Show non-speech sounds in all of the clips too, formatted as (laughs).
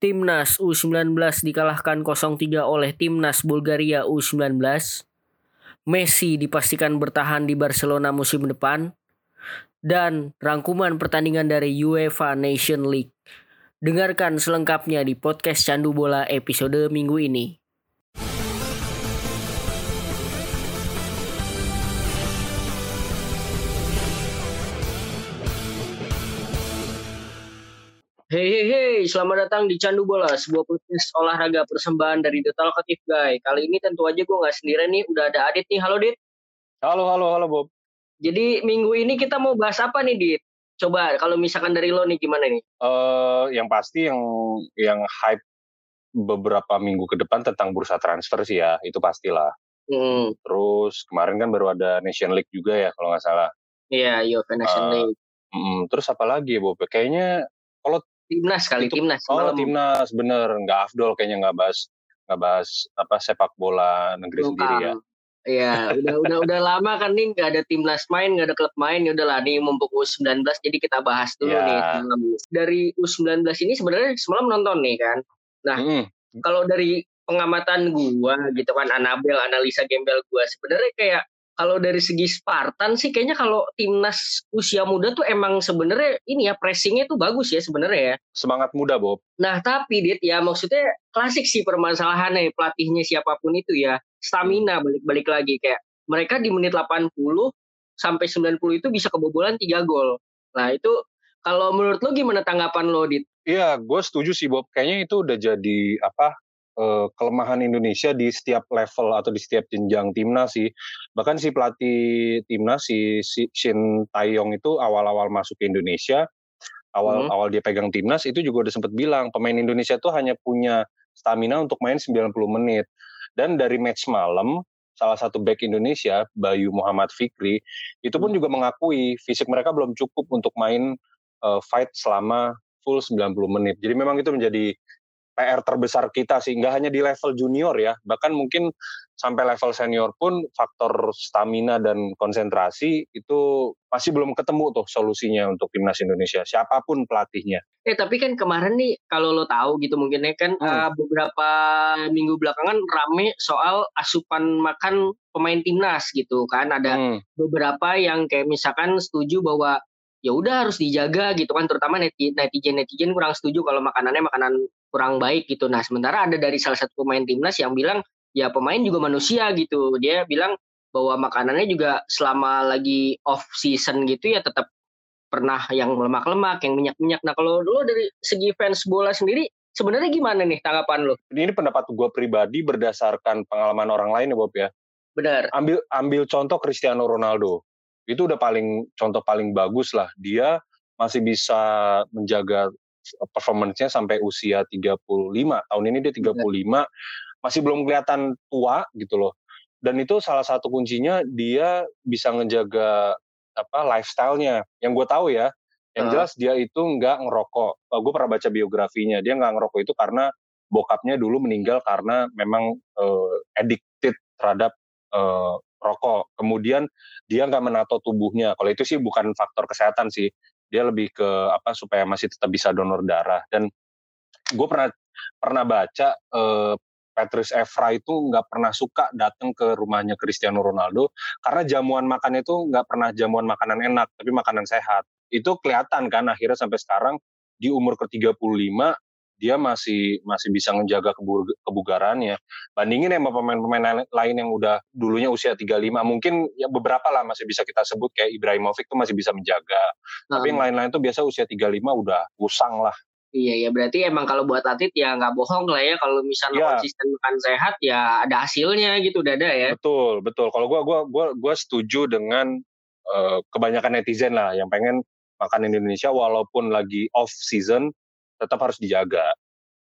Timnas U19 dikalahkan 0-3 oleh Timnas Bulgaria U19. Messi dipastikan bertahan di Barcelona musim depan. Dan rangkuman pertandingan dari UEFA Nation League. Dengarkan selengkapnya di podcast Candu Bola episode minggu ini. Hey hey hey, selamat datang di Candu Bola, sebuah podcast olahraga persembahan dari The Talkative Guy. Kali ini tentu aja gue nggak sendirian nih, udah ada Adit nih. Halo Dit. Halo, halo, halo Bob. Jadi minggu ini kita mau bahas apa nih Dit? Coba kalau misalkan dari lo nih gimana nih? Uh, yang pasti yang yang hype beberapa minggu ke depan tentang bursa transfer sih ya, itu pastilah. Hmm. Terus kemarin kan baru ada Nation League juga ya kalau nggak salah. Iya, yeah, UEFA Nation uh, League. Mm, terus apa lagi ya Bob? Kayaknya kalau timnas kali itu, timnas oh malam. timnas bener nggak afdol kayaknya nggak bahas nggak bahas apa sepak bola negeri Bukan. sendiri ya Iya, udah udah udah lama kan nih nggak ada timnas main, nggak ada klub main, ya udahlah nih mumpung U19 jadi kita bahas dulu ya. nih. Dari U19 ini sebenarnya semalam nonton nih kan. Nah, hmm. kalau dari pengamatan gua gitu kan Anabel analisa gembel gua sebenarnya kayak kalau dari segi Spartan sih kayaknya kalau timnas usia muda tuh emang sebenarnya ini ya pressingnya tuh bagus ya sebenarnya ya. Semangat muda Bob. Nah tapi Dit ya maksudnya klasik sih permasalahannya pelatihnya siapa pun itu ya stamina balik-balik lagi kayak mereka di menit 80 sampai 90 itu bisa kebobolan 3 gol. Nah itu kalau menurut lo gimana tanggapan lo Dit? Iya, gue setuju sih Bob. Kayaknya itu udah jadi apa uh, kelemahan Indonesia di setiap level atau di setiap jenjang timnas sih. Bahkan si pelatih timnas si, si Shin Taeyong itu awal-awal masuk ke Indonesia, awal-awal hmm. dia pegang timnas itu juga udah sempat bilang pemain Indonesia tuh hanya punya stamina untuk main 90 menit. Dan dari match malam salah satu back Indonesia Bayu Muhammad Fikri itu pun juga mengakui fisik mereka belum cukup untuk main uh, fight selama full 90 menit. Jadi memang itu menjadi PR terbesar kita sih nggak hanya di level junior ya bahkan mungkin sampai level senior pun faktor stamina dan konsentrasi itu masih belum ketemu tuh solusinya untuk timnas Indonesia siapa pun pelatihnya. Eh tapi kan kemarin nih kalau lo tahu gitu mungkin ya kan hmm. uh, beberapa minggu belakangan rame soal asupan makan pemain timnas gitu kan ada hmm. beberapa yang kayak misalkan setuju bahwa ya udah harus dijaga gitu kan terutama netizen netizen kurang setuju kalau makanannya makanan kurang baik gitu. Nah sementara ada dari salah satu pemain timnas yang bilang ya pemain juga manusia gitu. Dia bilang bahwa makanannya juga selama lagi off season gitu ya tetap pernah yang lemak-lemak yang minyak-minyak. Nah kalau dulu dari segi fans bola sendiri sebenarnya gimana nih tanggapan lo ini pendapat gue pribadi berdasarkan pengalaman orang lain ya Bob ya. Benar. Ambil ambil contoh Cristiano Ronaldo itu udah paling contoh paling bagus lah. Dia masih bisa menjaga performance-nya sampai usia 35 tahun ini dia 35 ya. masih belum kelihatan tua gitu loh. Dan itu salah satu kuncinya dia bisa ngejaga apa lifestyle-nya. Yang gue tahu ya yang jelas dia itu nggak ngerokok. Oh, gue pernah baca biografinya. Dia nggak ngerokok itu karena bokapnya dulu meninggal karena memang uh, addicted terhadap uh, rokok. Kemudian dia nggak menato tubuhnya. Kalau itu sih bukan faktor kesehatan sih. Dia lebih ke apa supaya masih tetap bisa donor darah. Dan gue pernah pernah baca eh, Patrice Evra itu nggak pernah suka datang ke rumahnya Cristiano Ronaldo karena jamuan makannya itu nggak pernah jamuan makanan enak, tapi makanan sehat. Itu kelihatan kan akhirnya sampai sekarang di umur ke-35 dia masih masih bisa menjaga kebugarannya. Bandingin sama pemain-pemain lain yang udah dulunya usia 35, mungkin ya beberapa lah masih bisa kita sebut kayak Ibrahimovic tuh masih bisa menjaga. Hmm. Tapi yang lain-lain tuh biasa usia 35 udah usang lah. Iya ya berarti emang kalau buat atlet ya nggak bohong lah ya kalau misalnya ya. konsisten makan sehat ya ada hasilnya gitu udah ada ya. Betul betul kalau gua gua gua gua setuju dengan uh, kebanyakan netizen lah yang pengen makan Indonesia walaupun lagi off season tetap harus dijaga.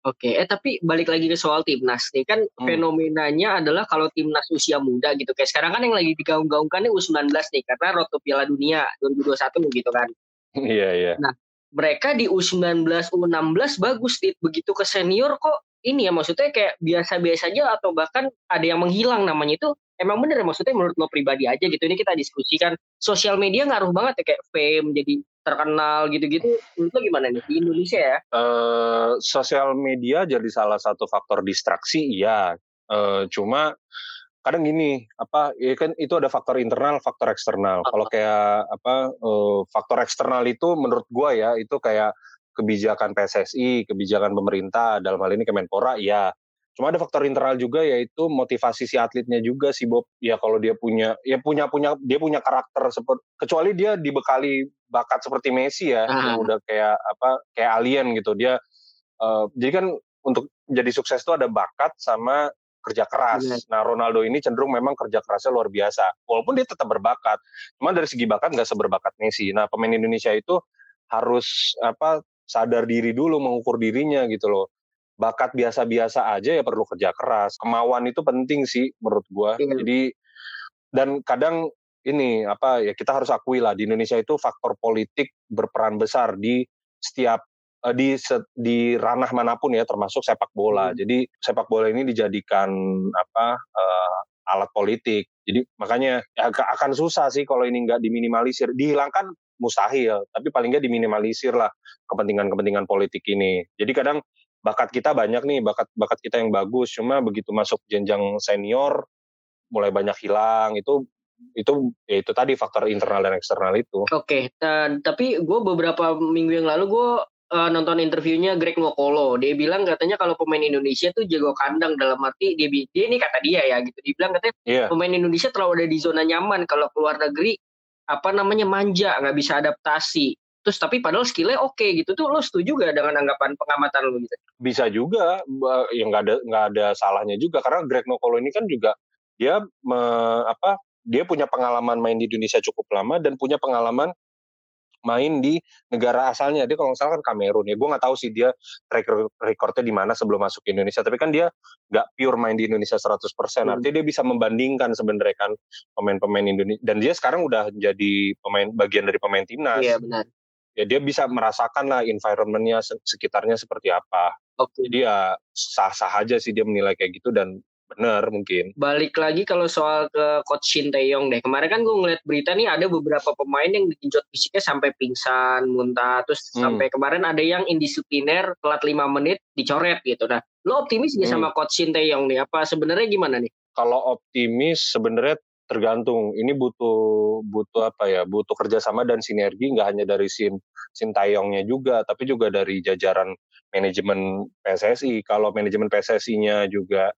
Oke, eh tapi balik lagi ke soal timnas nih kan hmm. fenomenanya adalah kalau timnas usia muda gitu kayak sekarang kan yang lagi digaung-gaungkan nih U19 nih karena roto Piala Dunia 2021 gitu kan. (laughs) Iya iya. Nah mereka di U19 U16 bagus nih begitu ke senior kok ini ya maksudnya kayak biasa-biasa aja atau bahkan ada yang menghilang namanya itu emang bener ya maksudnya menurut lo pribadi aja gitu ini kita diskusikan sosial media ngaruh banget ya kayak fame jadi terkenal gitu-gitu itu gimana nih di Indonesia ya? Uh, sosial media jadi salah satu faktor distraksi iya. Uh, cuma kadang gini apa ya kan itu ada faktor internal faktor eksternal. Kalau kayak apa uh, faktor eksternal itu menurut gua ya itu kayak kebijakan PSSI, kebijakan pemerintah dalam hal ini Kemenpora ya Cuma ada faktor internal juga yaitu motivasi si atletnya juga sih Bob. Ya kalau dia punya ya punya punya dia punya karakter seperti kecuali dia dibekali bakat seperti Messi ya yang udah kayak apa kayak alien gitu. Dia uh, jadi kan untuk jadi sukses itu ada bakat sama kerja keras. Iya. Nah Ronaldo ini cenderung memang kerja kerasnya luar biasa. Walaupun dia tetap berbakat, cuma dari segi bakat nggak seberbakat Messi. Nah pemain Indonesia itu harus apa sadar diri dulu mengukur dirinya gitu loh bakat biasa-biasa aja ya perlu kerja keras. Kemauan itu penting sih menurut gua. Hmm. Jadi dan kadang ini apa ya kita harus akui lah di Indonesia itu faktor politik berperan besar di setiap uh, di di ranah mana pun ya termasuk sepak bola. Hmm. Jadi sepak bola ini dijadikan apa uh, alat politik. Jadi makanya ya, akan susah sih kalau ini nggak diminimalisir. Dihilangkan mustahil, tapi paling nggak diminimalisir lah kepentingan-kepentingan politik ini. Jadi kadang bakat kita banyak nih bakat bakat kita yang bagus cuma begitu masuk jenjang senior mulai banyak hilang itu itu ya itu tadi faktor internal dan eksternal itu. Oke, okay, uh, tapi gue beberapa minggu yang lalu gue uh, nonton interviewnya Greg Nwokolo. Dia bilang katanya kalau pemain Indonesia tuh jago kandang dalam arti dia, dia ini kata dia ya gitu. Dia bilang katanya yeah. pemain Indonesia terlalu ada di zona nyaman kalau keluar negeri apa namanya manja nggak bisa adaptasi terus tapi padahal skillnya oke okay, gitu tuh lo setuju gak dengan anggapan pengamatan lo gitu? Bisa juga, ya nggak ada nggak ada salahnya juga karena Greg Nokolo ini kan juga dia me, apa dia punya pengalaman main di Indonesia cukup lama dan punya pengalaman main di negara asalnya dia kalau nggak salah kan Kamerun ya gue nggak tahu sih dia record recordnya di mana sebelum masuk ke Indonesia tapi kan dia nggak pure main di Indonesia 100% hmm. artinya dia bisa membandingkan sebenarnya kan pemain-pemain Indonesia dan dia sekarang udah jadi pemain bagian dari pemain timnas iya benar ya dia bisa merasakan lah environmentnya sekitarnya seperti apa. Oke. Jadi ya sah-sah aja sih dia menilai kayak gitu dan benar mungkin. Balik lagi kalau soal ke coach Shin Taeyong deh. Kemarin kan gue ngeliat berita nih ada beberapa pemain yang digenjot fisiknya sampai pingsan, muntah, terus hmm. sampai kemarin ada yang indisipliner telat lima menit dicoret gitu. Nah, lo optimis gak hmm. sama coach Shin Taeyong nih? Apa sebenarnya gimana nih? Kalau optimis sebenarnya tergantung ini butuh butuh apa ya butuh kerjasama dan sinergi nggak hanya dari sim sintayongnya juga tapi juga dari jajaran manajemen PSSI kalau manajemen PSSI-nya juga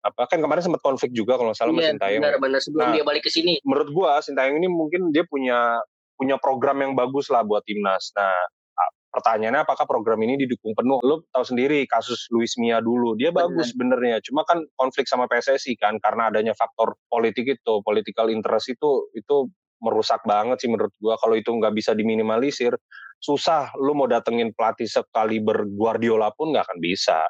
apa kan kemarin sempat konflik juga kalau salah iya, sama Sintayong. Benar, benar sebelum nah, dia balik ke sini. Menurut gua Sintayong ini mungkin dia punya punya program yang bagus lah buat timnas. Nah, pertanyaannya apakah program ini didukung penuh? Lo tahu sendiri kasus Luis Mia dulu, dia Benar. bagus sebenarnya, cuma kan konflik sama PSSI kan karena adanya faktor politik itu, political interest itu itu merusak banget sih menurut gua. Kalau itu nggak bisa diminimalisir, susah lu mau datengin pelatih sekali Guardiola pun nggak akan bisa.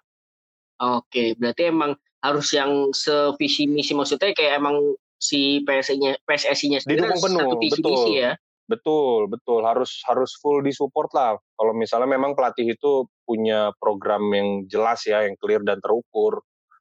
Oke, berarti emang harus yang sevisi misi maksudnya kayak emang si PSSI-nya PSSI-nya sendiri Didukung penuh, satu visi betul. misi ya. Betul, betul. Harus harus full disupport lah. Kalau misalnya memang pelatih itu punya program yang jelas ya, yang clear dan terukur.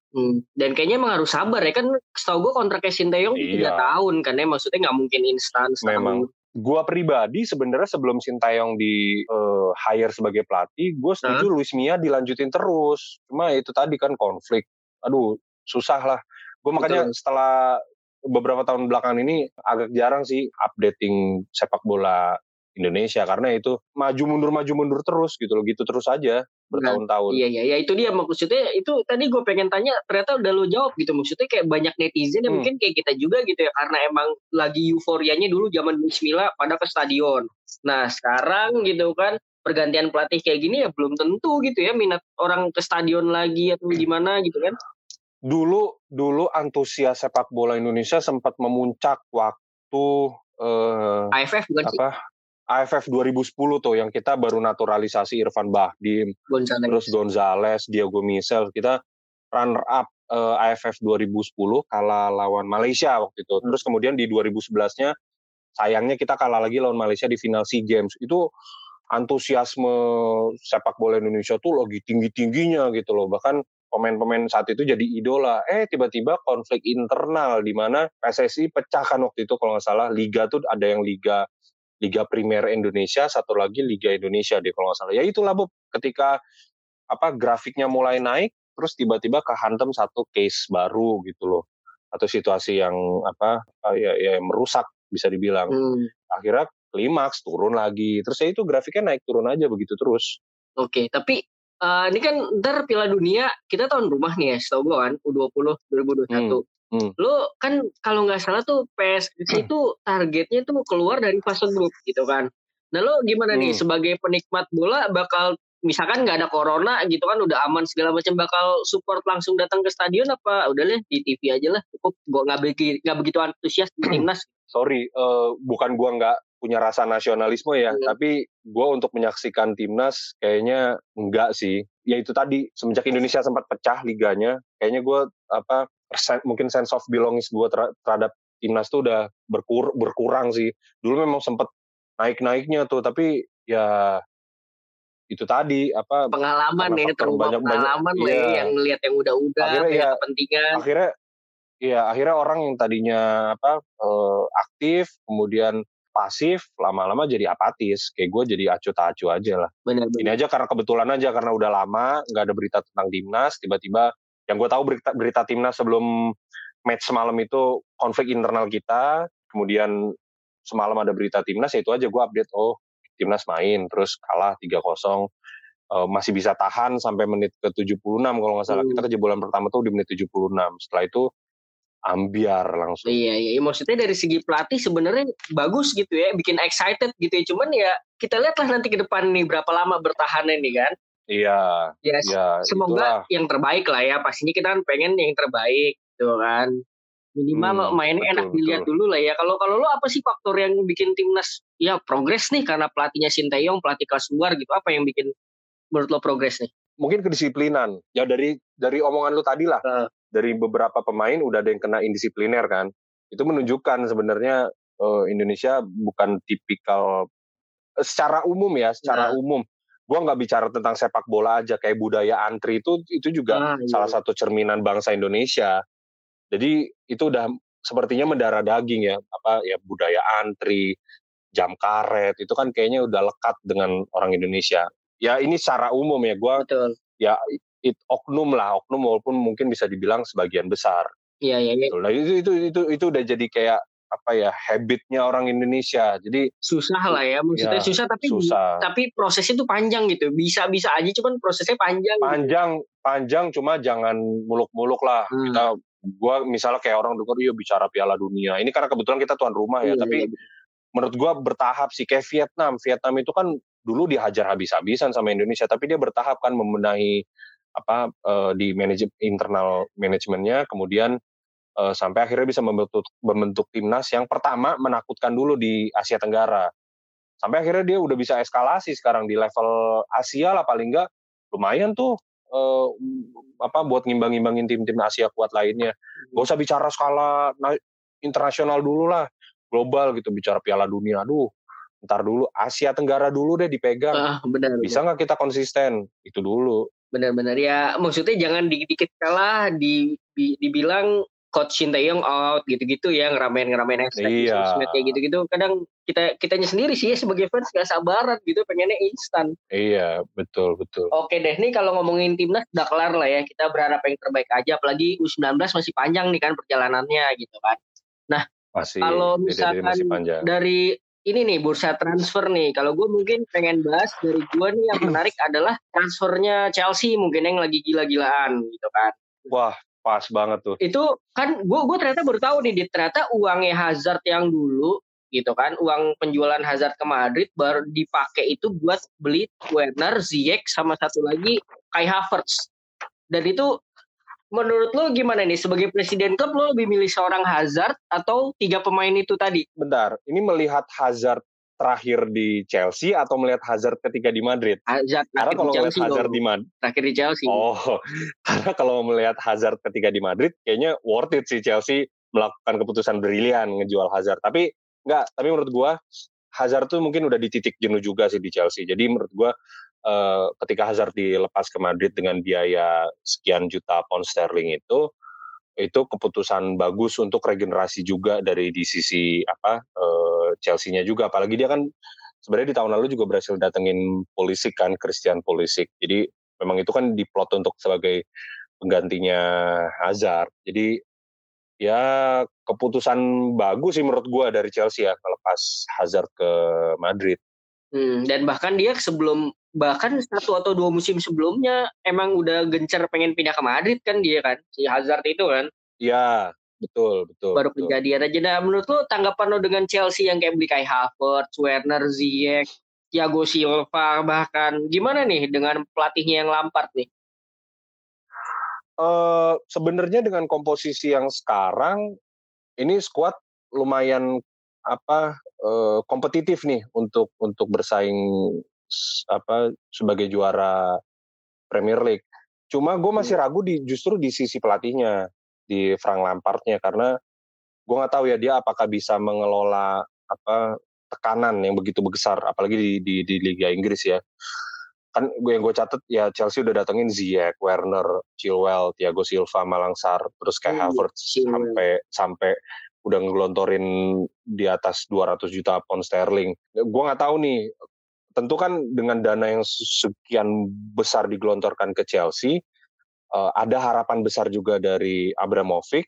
Hmm. Dan kayaknya emang harus sabar ya kan. Setahu gue kontraknya Sinteyong iya. tiga tahun kan ya. Maksudnya nggak mungkin instan. Memang. Gua pribadi sebenarnya sebelum Sintayong di uh, hire sebagai pelatih, gue setuju huh? Luis Mia dilanjutin terus. Cuma itu tadi kan konflik. Aduh, susah lah. Gue makanya setelah beberapa tahun belakangan ini agak jarang sih updating sepak bola Indonesia karena itu maju mundur maju mundur terus gitu loh gitu terus aja bertahun-tahun. Nah, iya iya ya itu dia maksudnya itu tadi gue pengen tanya ternyata udah lo jawab gitu maksudnya kayak banyak netizen yang hmm. mungkin kayak kita juga gitu ya karena emang lagi euforianya dulu zaman Bismillah pada ke stadion. Nah sekarang gitu kan pergantian pelatih kayak gini ya belum tentu gitu ya minat orang ke stadion lagi atau gimana gitu kan dulu dulu antusias sepak bola Indonesia sempat memuncak waktu uh, AFF bukan apa sih? AFF 2010 tuh yang kita baru naturalisasi Irfan Bahdim, Gonzales. terus Gonzales, Diego Misel, kita runner up uh, AFF 2010 kalah lawan Malaysia waktu itu. Terus kemudian di 2011-nya sayangnya kita kalah lagi lawan Malaysia di final SEA Games. Itu antusiasme sepak bola Indonesia tuh lagi tinggi-tingginya gitu loh. Bahkan pemain-pemain saat itu jadi idola. Eh tiba-tiba konflik internal di mana PSSI pecahkan waktu itu kalau nggak salah liga tuh ada yang liga Liga Primer Indonesia, satu lagi Liga Indonesia deh kalau nggak salah. Ya itulah Bob, ketika apa grafiknya mulai naik, terus tiba-tiba kehantem satu case baru gitu loh, atau situasi yang apa ya, ya merusak bisa dibilang. Hmm. Akhirnya klimaks turun lagi, terus ya itu grafiknya naik turun aja begitu terus. Oke, tapi uh, ini kan ntar Piala Dunia kita tahun rumah nih ya, setahu gue kan U20 2021. Hmm. Hmm. Lo kan kalau nggak salah tuh PSSI itu targetnya tuh keluar dari fase grup gitu kan. Nah lo gimana hmm. nih sebagai penikmat bola bakal misalkan nggak ada corona gitu kan udah aman segala macam bakal support langsung datang ke stadion apa udah deh di TV aja lah cukup gue nggak begitu nggak begitu antusias di timnas sorry uh, bukan gue nggak punya rasa nasionalisme ya hmm. tapi gue untuk menyaksikan timnas kayaknya enggak sih. Ya itu tadi semenjak Indonesia sempat pecah liganya kayaknya gue apa mungkin sense of belonging gue terhadap timnas tuh udah berkur berkurang sih. Dulu memang sempat naik naiknya tuh tapi ya itu tadi apa pengalaman ya terubah banyak, pengalaman banyak, lah ya, yang ngelihat yang udah-udah akhirnya ya, kepentingan. akhirnya ya akhirnya orang yang tadinya apa uh, aktif kemudian pasif lama-lama jadi apatis kayak gue jadi acu tak acu aja lah benar, benar. ini aja karena kebetulan aja karena udah lama nggak ada berita tentang timnas tiba-tiba yang gue tahu berita berita timnas sebelum match semalam itu konflik internal kita kemudian semalam ada berita timnas ya itu aja gue update oh timnas main terus kalah 3-0 uh, eh, masih bisa tahan sampai menit ke 76 kalau nggak salah. Hmm. Kita kejebolan pertama tuh di menit 76. Setelah itu ambiar langsung. Iya, iya, iya. Maksudnya dari segi pelatih sebenarnya bagus gitu ya, bikin excited gitu ya. Cuman ya kita lihatlah nanti ke depan nih berapa lama bertahannya nih kan. Iya. Ya, ya semoga itulah. yang terbaik lah ya. Pastinya kita kan pengen yang terbaik gitu kan minimal hmm, mainnya betul, enak dilihat betul. dulu lah ya. Kalau kalau lo apa sih faktor yang bikin timnas ya progres nih karena pelatihnya Sinteyong pelatih kelas luar gitu apa yang bikin menurut lo progres nih? Mungkin kedisiplinan. Ya dari dari omongan lo tadi lah. Uh. Dari beberapa pemain udah ada yang kena indisipliner kan. Itu menunjukkan sebenarnya uh, Indonesia bukan tipikal uh, secara umum ya, secara uh. umum gue nggak bicara tentang sepak bola aja kayak budaya antri itu itu juga ah, iya. salah satu cerminan bangsa Indonesia jadi itu udah sepertinya mendarah daging ya, apa ya budaya antri, jam karet itu kan kayaknya udah lekat dengan orang Indonesia. Ya ini secara umum ya, gue ya it, oknum lah, oknum walaupun mungkin bisa dibilang sebagian besar. Iya iya. iya. Nah itu itu itu itu udah jadi kayak apa ya habitnya orang Indonesia. Jadi susah lah ya, maksudnya ya, susah tapi susah. tapi prosesnya tuh panjang gitu. Bisa bisa aja cuman prosesnya panjang. Panjang gitu. panjang cuma jangan muluk-muluk lah. Hmm. Kita gue misalnya kayak orang dengar iya bicara Piala Dunia ini karena kebetulan kita tuan rumah ya iya, tapi iya. menurut gue bertahap sih kayak Vietnam Vietnam itu kan dulu dihajar habis-habisan sama Indonesia tapi dia bertahap kan membenahi apa uh, di manajemen internal manajemennya kemudian uh, sampai akhirnya bisa membentuk membentuk timnas yang pertama menakutkan dulu di Asia Tenggara sampai akhirnya dia udah bisa eskalasi sekarang di level Asia lah paling enggak lumayan tuh uh, apa buat ngimbang-ngimbangin tim-tim Asia kuat lainnya. Gak usah bicara skala internasional dulu lah, global gitu bicara Piala Dunia. Aduh, ntar dulu Asia Tenggara dulu deh dipegang. Ah, benar. Bisa nggak kita konsisten? Itu dulu. Benar-benar ya. Maksudnya jangan dikit-dikit kalah di, di dibilang coach Sinteyong out gitu-gitu ya ngeramein ngeramein hashtag iya. kayak gitu-gitu kadang kita kitanya sendiri sih ya sebagai fans gak sabaran gitu pengennya instan iya betul betul oke deh nih kalau ngomongin timnas udah kelar lah ya kita berharap yang terbaik aja apalagi U19 masih panjang nih kan perjalanannya gitu kan nah masih, kalau misalkan masih dari ini nih bursa transfer nih kalau gue mungkin pengen bahas dari gue nih yang (clears throat) menarik adalah transfernya Chelsea mungkin yang lagi gila-gilaan gitu kan Wah, Pas banget tuh. Itu kan gue gue ternyata baru tahu nih, ternyata uangnya Hazard yang dulu gitu kan, uang penjualan Hazard ke Madrid baru dipakai itu buat beli Werner, Ziyech sama satu lagi Kai Havertz. Dan itu menurut lo gimana nih sebagai presiden klub lo lebih milih seorang Hazard atau tiga pemain itu tadi? Bentar, ini melihat Hazard terakhir di Chelsea atau melihat Hazard ketika di Madrid? Hazard karena kalau melihat Hazard di Madrid, terakhir di Chelsea. Oh, (laughs) karena kalau melihat Hazard ketika di Madrid, kayaknya worth it sih Chelsea melakukan keputusan brilian ngejual Hazard. Tapi enggak, tapi menurut gua Hazard tuh mungkin udah di titik jenuh juga sih di Chelsea. Jadi menurut gua uh, ketika Hazard dilepas ke Madrid dengan biaya sekian juta pound sterling itu itu keputusan bagus untuk regenerasi juga dari di sisi apa uh, Chelsea-nya juga. Apalagi dia kan sebenarnya di tahun lalu juga berhasil datengin Pulisic kan Christian Pulisic. Jadi memang itu kan diplot untuk sebagai penggantinya Hazard. Jadi ya keputusan bagus sih menurut gue dari Chelsea ya melepas Hazard ke Madrid. Hmm, dan bahkan dia sebelum bahkan satu atau dua musim sebelumnya emang udah gencar pengen pindah ke Madrid kan dia kan si Hazard itu kan. Iya betul betul baru betul. kejadian aja. Nah menurut lo tanggapan lo dengan Chelsea yang kayak beli kayak Havertz, Werner, Ziyech, Thiago Silva bahkan gimana nih dengan pelatihnya yang Lampard nih? Uh, sebenarnya dengan komposisi yang sekarang ini squad lumayan apa uh, kompetitif nih untuk untuk bersaing apa sebagai juara Premier League. Cuma gue masih hmm. ragu di justru di sisi pelatihnya di Frank Lampardnya karena gue nggak tahu ya dia apakah bisa mengelola apa tekanan yang begitu besar apalagi di, di, di Liga Inggris ya kan gue yang gue catet ya Chelsea udah datengin Ziyech, Werner, Chilwell, Thiago Silva, Malangsar, terus kayak hmm, Havertz sampai sampai udah ngelontorin di atas 200 juta pound sterling. Gue nggak tahu nih tentu kan dengan dana yang sekian besar digelontorkan ke Chelsea, uh, ada harapan besar juga dari Abramovich,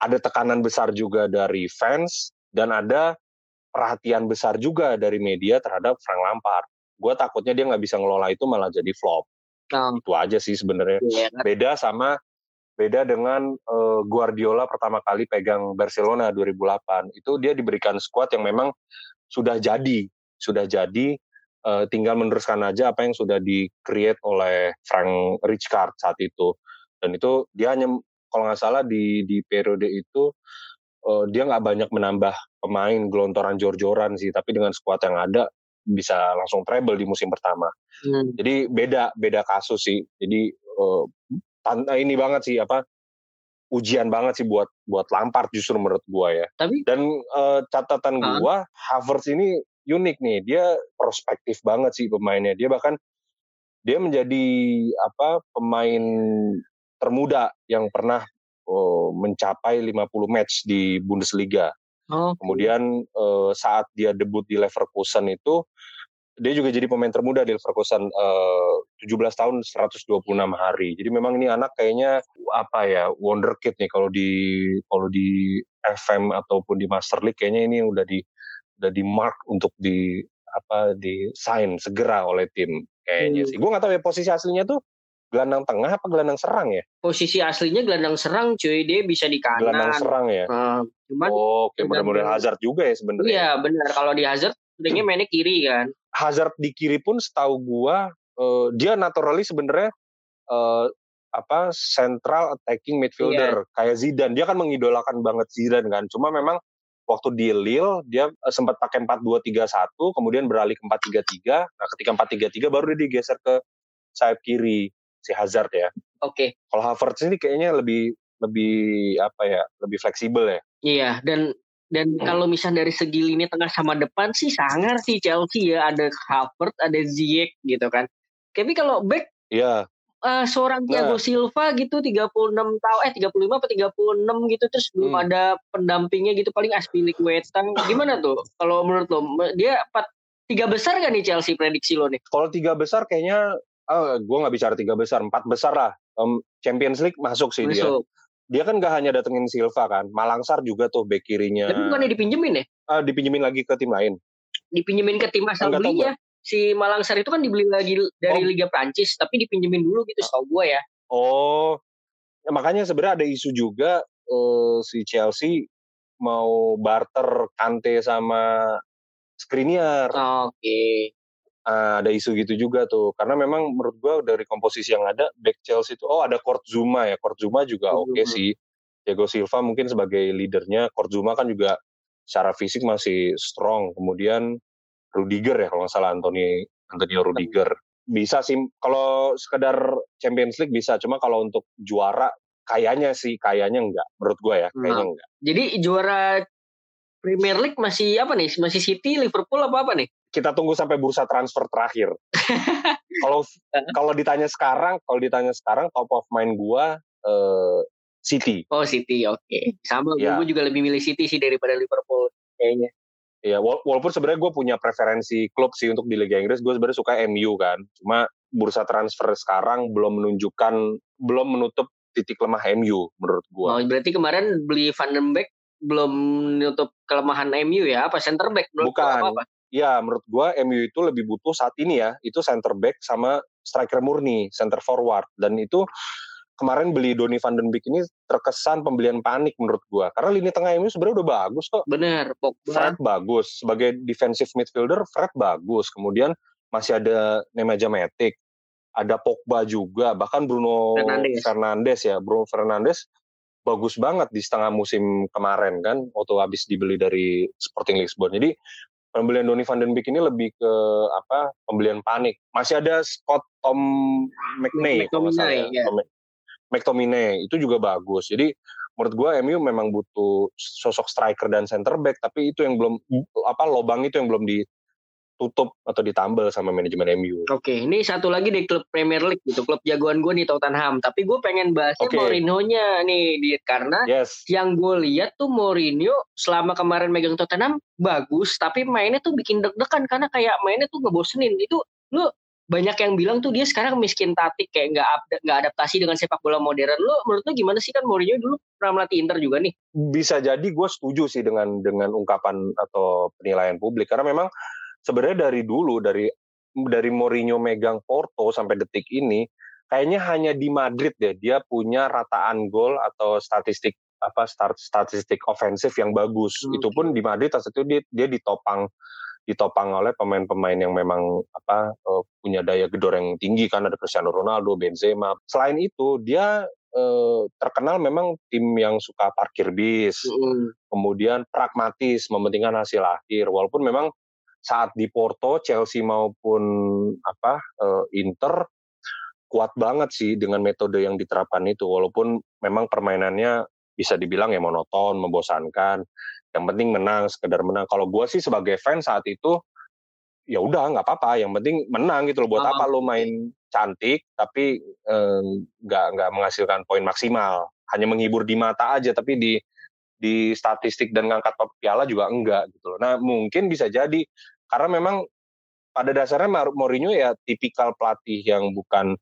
ada tekanan besar juga dari fans, dan ada perhatian besar juga dari media terhadap Frank Lampard. Gue takutnya dia nggak bisa ngelola itu malah jadi flop. Oh. Itu aja sih sebenarnya. Yeah. Beda sama beda dengan uh, Guardiola pertama kali pegang Barcelona 2008. Itu dia diberikan skuad yang memang sudah jadi, sudah jadi uh, tinggal meneruskan aja apa yang sudah di-create oleh Frank Rijkaard saat itu. Dan itu dia hanya kalau nggak salah di di periode itu uh, dia nggak banyak menambah pemain gelontoran jor-joran sih, tapi dengan skuad yang ada bisa langsung treble di musim pertama. Hmm. Jadi beda beda kasus sih. Jadi uh, ini banget sih apa ujian banget sih buat buat Lampard justru menurut gua ya. Tapi dan uh, catatan uh, gua Havertz ini unik nih. Dia prospektif banget sih pemainnya. Dia bahkan dia menjadi apa pemain termuda yang pernah oh, mencapai 50 match di Bundesliga. Oh. Kemudian uh, saat dia debut di Leverkusen itu dia juga jadi pemain termuda di Leverkusen uh, 17 tahun 126 hari. Jadi memang ini anak kayaknya apa ya wonderkid nih kalau di kalau di FM ataupun di Master League kayaknya ini udah di udah di mark untuk di apa di sign segera oleh tim kayaknya hmm. sih. Gue nggak tahu ya posisi aslinya tuh gelandang tengah apa gelandang serang ya? Posisi aslinya gelandang serang cuy, dia bisa di kanan. Gelandang serang ya. Hmm, cuman oh, oke okay. mudah-mudahan Hazard juga ya sebenarnya. Iya benar kalau di Hazard sebenarnya mainnya kiri kan. Hazard di kiri pun setahu gua uh, dia naturally sebenarnya uh, apa central attacking midfielder yeah. kayak Zidane. Dia kan mengidolakan banget Zidane kan. Cuma memang waktu di Lille dia uh, sempat pakai 4-2-3-1 kemudian beralih ke 4-3-3 nah ketika 4-3-3 baru dia digeser ke sayap kiri si Hazard ya. Oke. Okay. kalau Havertz ini kayaknya lebih lebih apa ya lebih fleksibel ya. Iya dan dan hmm. kalau misalnya dari segi lini tengah sama depan sih sangar sih Chelsea ya. Ada Havertz ada Ziyech gitu kan. Tapi kalau back Iya uh, seorang Thiago nah. Silva gitu 36 tahun eh 35 atau 36 gitu terus hmm. belum ada pendampingnya gitu paling Aspilicueta. Gimana tuh kalau menurut lo? Dia empat tiga besar gak nih Chelsea prediksi lo nih? Kalau tiga besar kayaknya oh, gue nggak bicara tiga besar empat besar lah. Um, Champions League masuk sih masuk. dia dia kan gak hanya datengin Silva kan Malangsar juga tuh bek kirinya. Tapi bukannya dipinjemin ya? Uh, dipinjemin lagi ke tim lain. Dipinjemin ke tim asal belinya si Malangsar itu kan dibeli lagi dari oh. Liga Prancis tapi dipinjemin dulu gitu setahu gue ya. Oh. Ya, makanya sebenarnya ada isu juga uh, si Chelsea mau barter Kante sama Skriniar. Oke. Okay. Uh, ada isu gitu juga tuh karena memang menurut gue dari komposisi yang ada back Chelsea itu oh ada Kurt Zuma ya Kurt Zuma juga oke okay sih Diego Silva mungkin sebagai leadernya Kurt Zuma kan juga secara fisik masih strong kemudian Rudiger ya kalau nggak salah Anthony Antonio Rudiger bisa sih kalau sekedar Champions League bisa cuma kalau untuk juara kayaknya sih kayaknya enggak menurut gue ya kayaknya nah, enggak jadi juara Premier League masih apa nih masih City Liverpool apa apa nih kita tunggu sampai bursa transfer terakhir (laughs) kalau kalau ditanya sekarang kalau ditanya sekarang top of mind gue eh, City. Oh City, oke. Okay. Sama, ya. gue juga lebih milih City sih daripada Liverpool kayaknya. Ya, walaupun sebenarnya gue punya preferensi klub sih untuk di Liga Inggris, gue sebenarnya suka MU kan. Cuma bursa transfer sekarang belum menunjukkan, belum menutup titik lemah MU menurut gue. Oh, berarti kemarin beli Van den Beek belum menutup kelemahan MU ya? Apa center back? Bukan. Apa -apa? Ya, menurut gue MU itu lebih butuh saat ini ya, itu center back sama striker murni, center forward. Dan itu kemarin beli Donny van den Beek ini terkesan pembelian panik menurut gua karena lini tengah ini sebenarnya udah bagus kok. Bener, Pogba. Fred bagus sebagai defensive midfielder, Fred bagus. Kemudian masih ada Nemanja Matic, ada Pogba juga, bahkan Bruno Fernandes, Fernandes ya, Bruno Fernandes bagus banget di setengah musim kemarin kan waktu habis dibeli dari Sporting Lisbon. Jadi pembelian Donny van den Beek ini lebih ke apa pembelian panik. Masih ada Scott Tom McNay, McTominay, ya. ya. McTominay itu juga bagus. Jadi menurut gue MU memang butuh sosok striker dan center back, tapi itu yang belum apa lobang itu yang belum ditutup atau ditambal sama manajemen MU. Oke, ini satu lagi di klub Premier League gitu, klub jagoan gue di Tottenham. Tapi gue pengen bahasnya okay. Mourinho-nya nih, di karena yes. yang gue lihat tuh Mourinho selama kemarin megang Tottenham bagus, tapi mainnya tuh bikin deg-degan karena kayak mainnya tuh ngebosenin. Itu lu banyak yang bilang tuh dia sekarang miskin tatik kayak nggak nggak adaptasi dengan sepak bola modern. Lo menurut lo gimana sih kan Mourinho dulu pernah melatih Inter juga nih? Bisa jadi gue setuju sih dengan dengan ungkapan atau penilaian publik karena memang sebenarnya dari dulu dari dari Mourinho megang Porto sampai detik ini kayaknya hanya di Madrid deh dia punya rataan gol atau statistik apa start statistik ofensif yang bagus. Hmm. Itu pun di Madrid saat itu dia dia ditopang ditopang oleh pemain-pemain yang memang apa uh, punya daya gedor yang tinggi kan ada Cristiano Ronaldo, Benzema. Selain itu dia uh, terkenal memang tim yang suka parkir bis, mm. kemudian pragmatis, mementingkan hasil akhir. Walaupun memang saat di Porto, Chelsea maupun apa uh, Inter kuat banget sih dengan metode yang diterapkan itu. Walaupun memang permainannya bisa dibilang ya monoton, membosankan yang penting menang sekedar menang. Kalau gue sih sebagai fans saat itu ya udah nggak apa-apa. Yang penting menang gitu loh. Buat oh, apa lo main cantik tapi nggak eh, nggak menghasilkan poin maksimal. Hanya menghibur di mata aja tapi di di statistik dan ngangkat piala juga enggak gitu loh. Nah mungkin bisa jadi karena memang pada dasarnya Mourinho ya tipikal pelatih yang bukan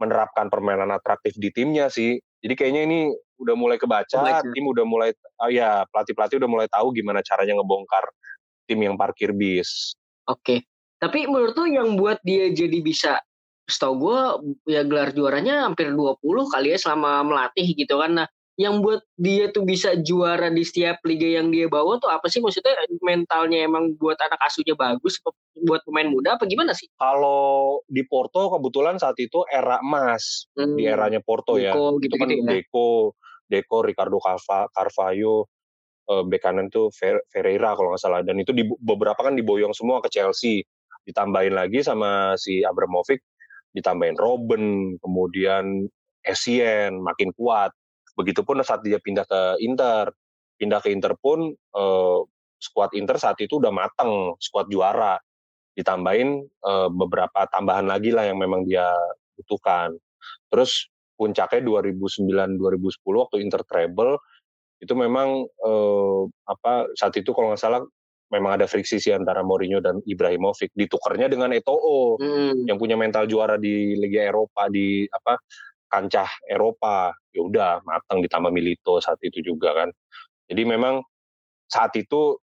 menerapkan permainan atraktif di timnya sih. Jadi kayaknya ini udah mulai kebaca, Kebaca. tim udah mulai oh ya pelatih-pelatih udah mulai tahu gimana caranya ngebongkar tim yang parkir bis. Oke. Tapi menurut tuh yang buat dia jadi bisa setahu gue ya gelar juaranya hampir 20 kali ya selama melatih gitu kan. Nah, yang buat dia tuh bisa juara di setiap liga yang dia bawa tuh apa sih maksudnya mentalnya emang buat anak asuhnya bagus buat pemain muda apa gimana sih? Kalau di Porto kebetulan saat itu era emas hmm. di eranya Porto ya. Deco, gitu, itu kan gitu ya. Deco, Deco, Ricardo Carva, Carvalho, uh, bek kanan tuh Ferreira kalau nggak salah. Dan itu di, beberapa kan diboyong semua ke Chelsea. Ditambahin lagi sama si Abramovich ditambahin Robben kemudian Essien makin kuat. Begitupun saat dia pindah ke Inter. Pindah ke Inter pun uh, skuad Inter saat itu udah mateng skuad juara. Ditambahin uh, beberapa tambahan lagi lah yang memang dia butuhkan. Terus puncaknya 2009 2010 waktu Inter treble itu memang eh, apa saat itu kalau nggak salah memang ada friksi sih antara Mourinho dan Ibrahimovic ditukernya dengan Eto'o hmm. yang punya mental juara di Liga Eropa di apa kancah Eropa. Ya udah matang ditambah Milito saat itu juga kan. Jadi memang saat itu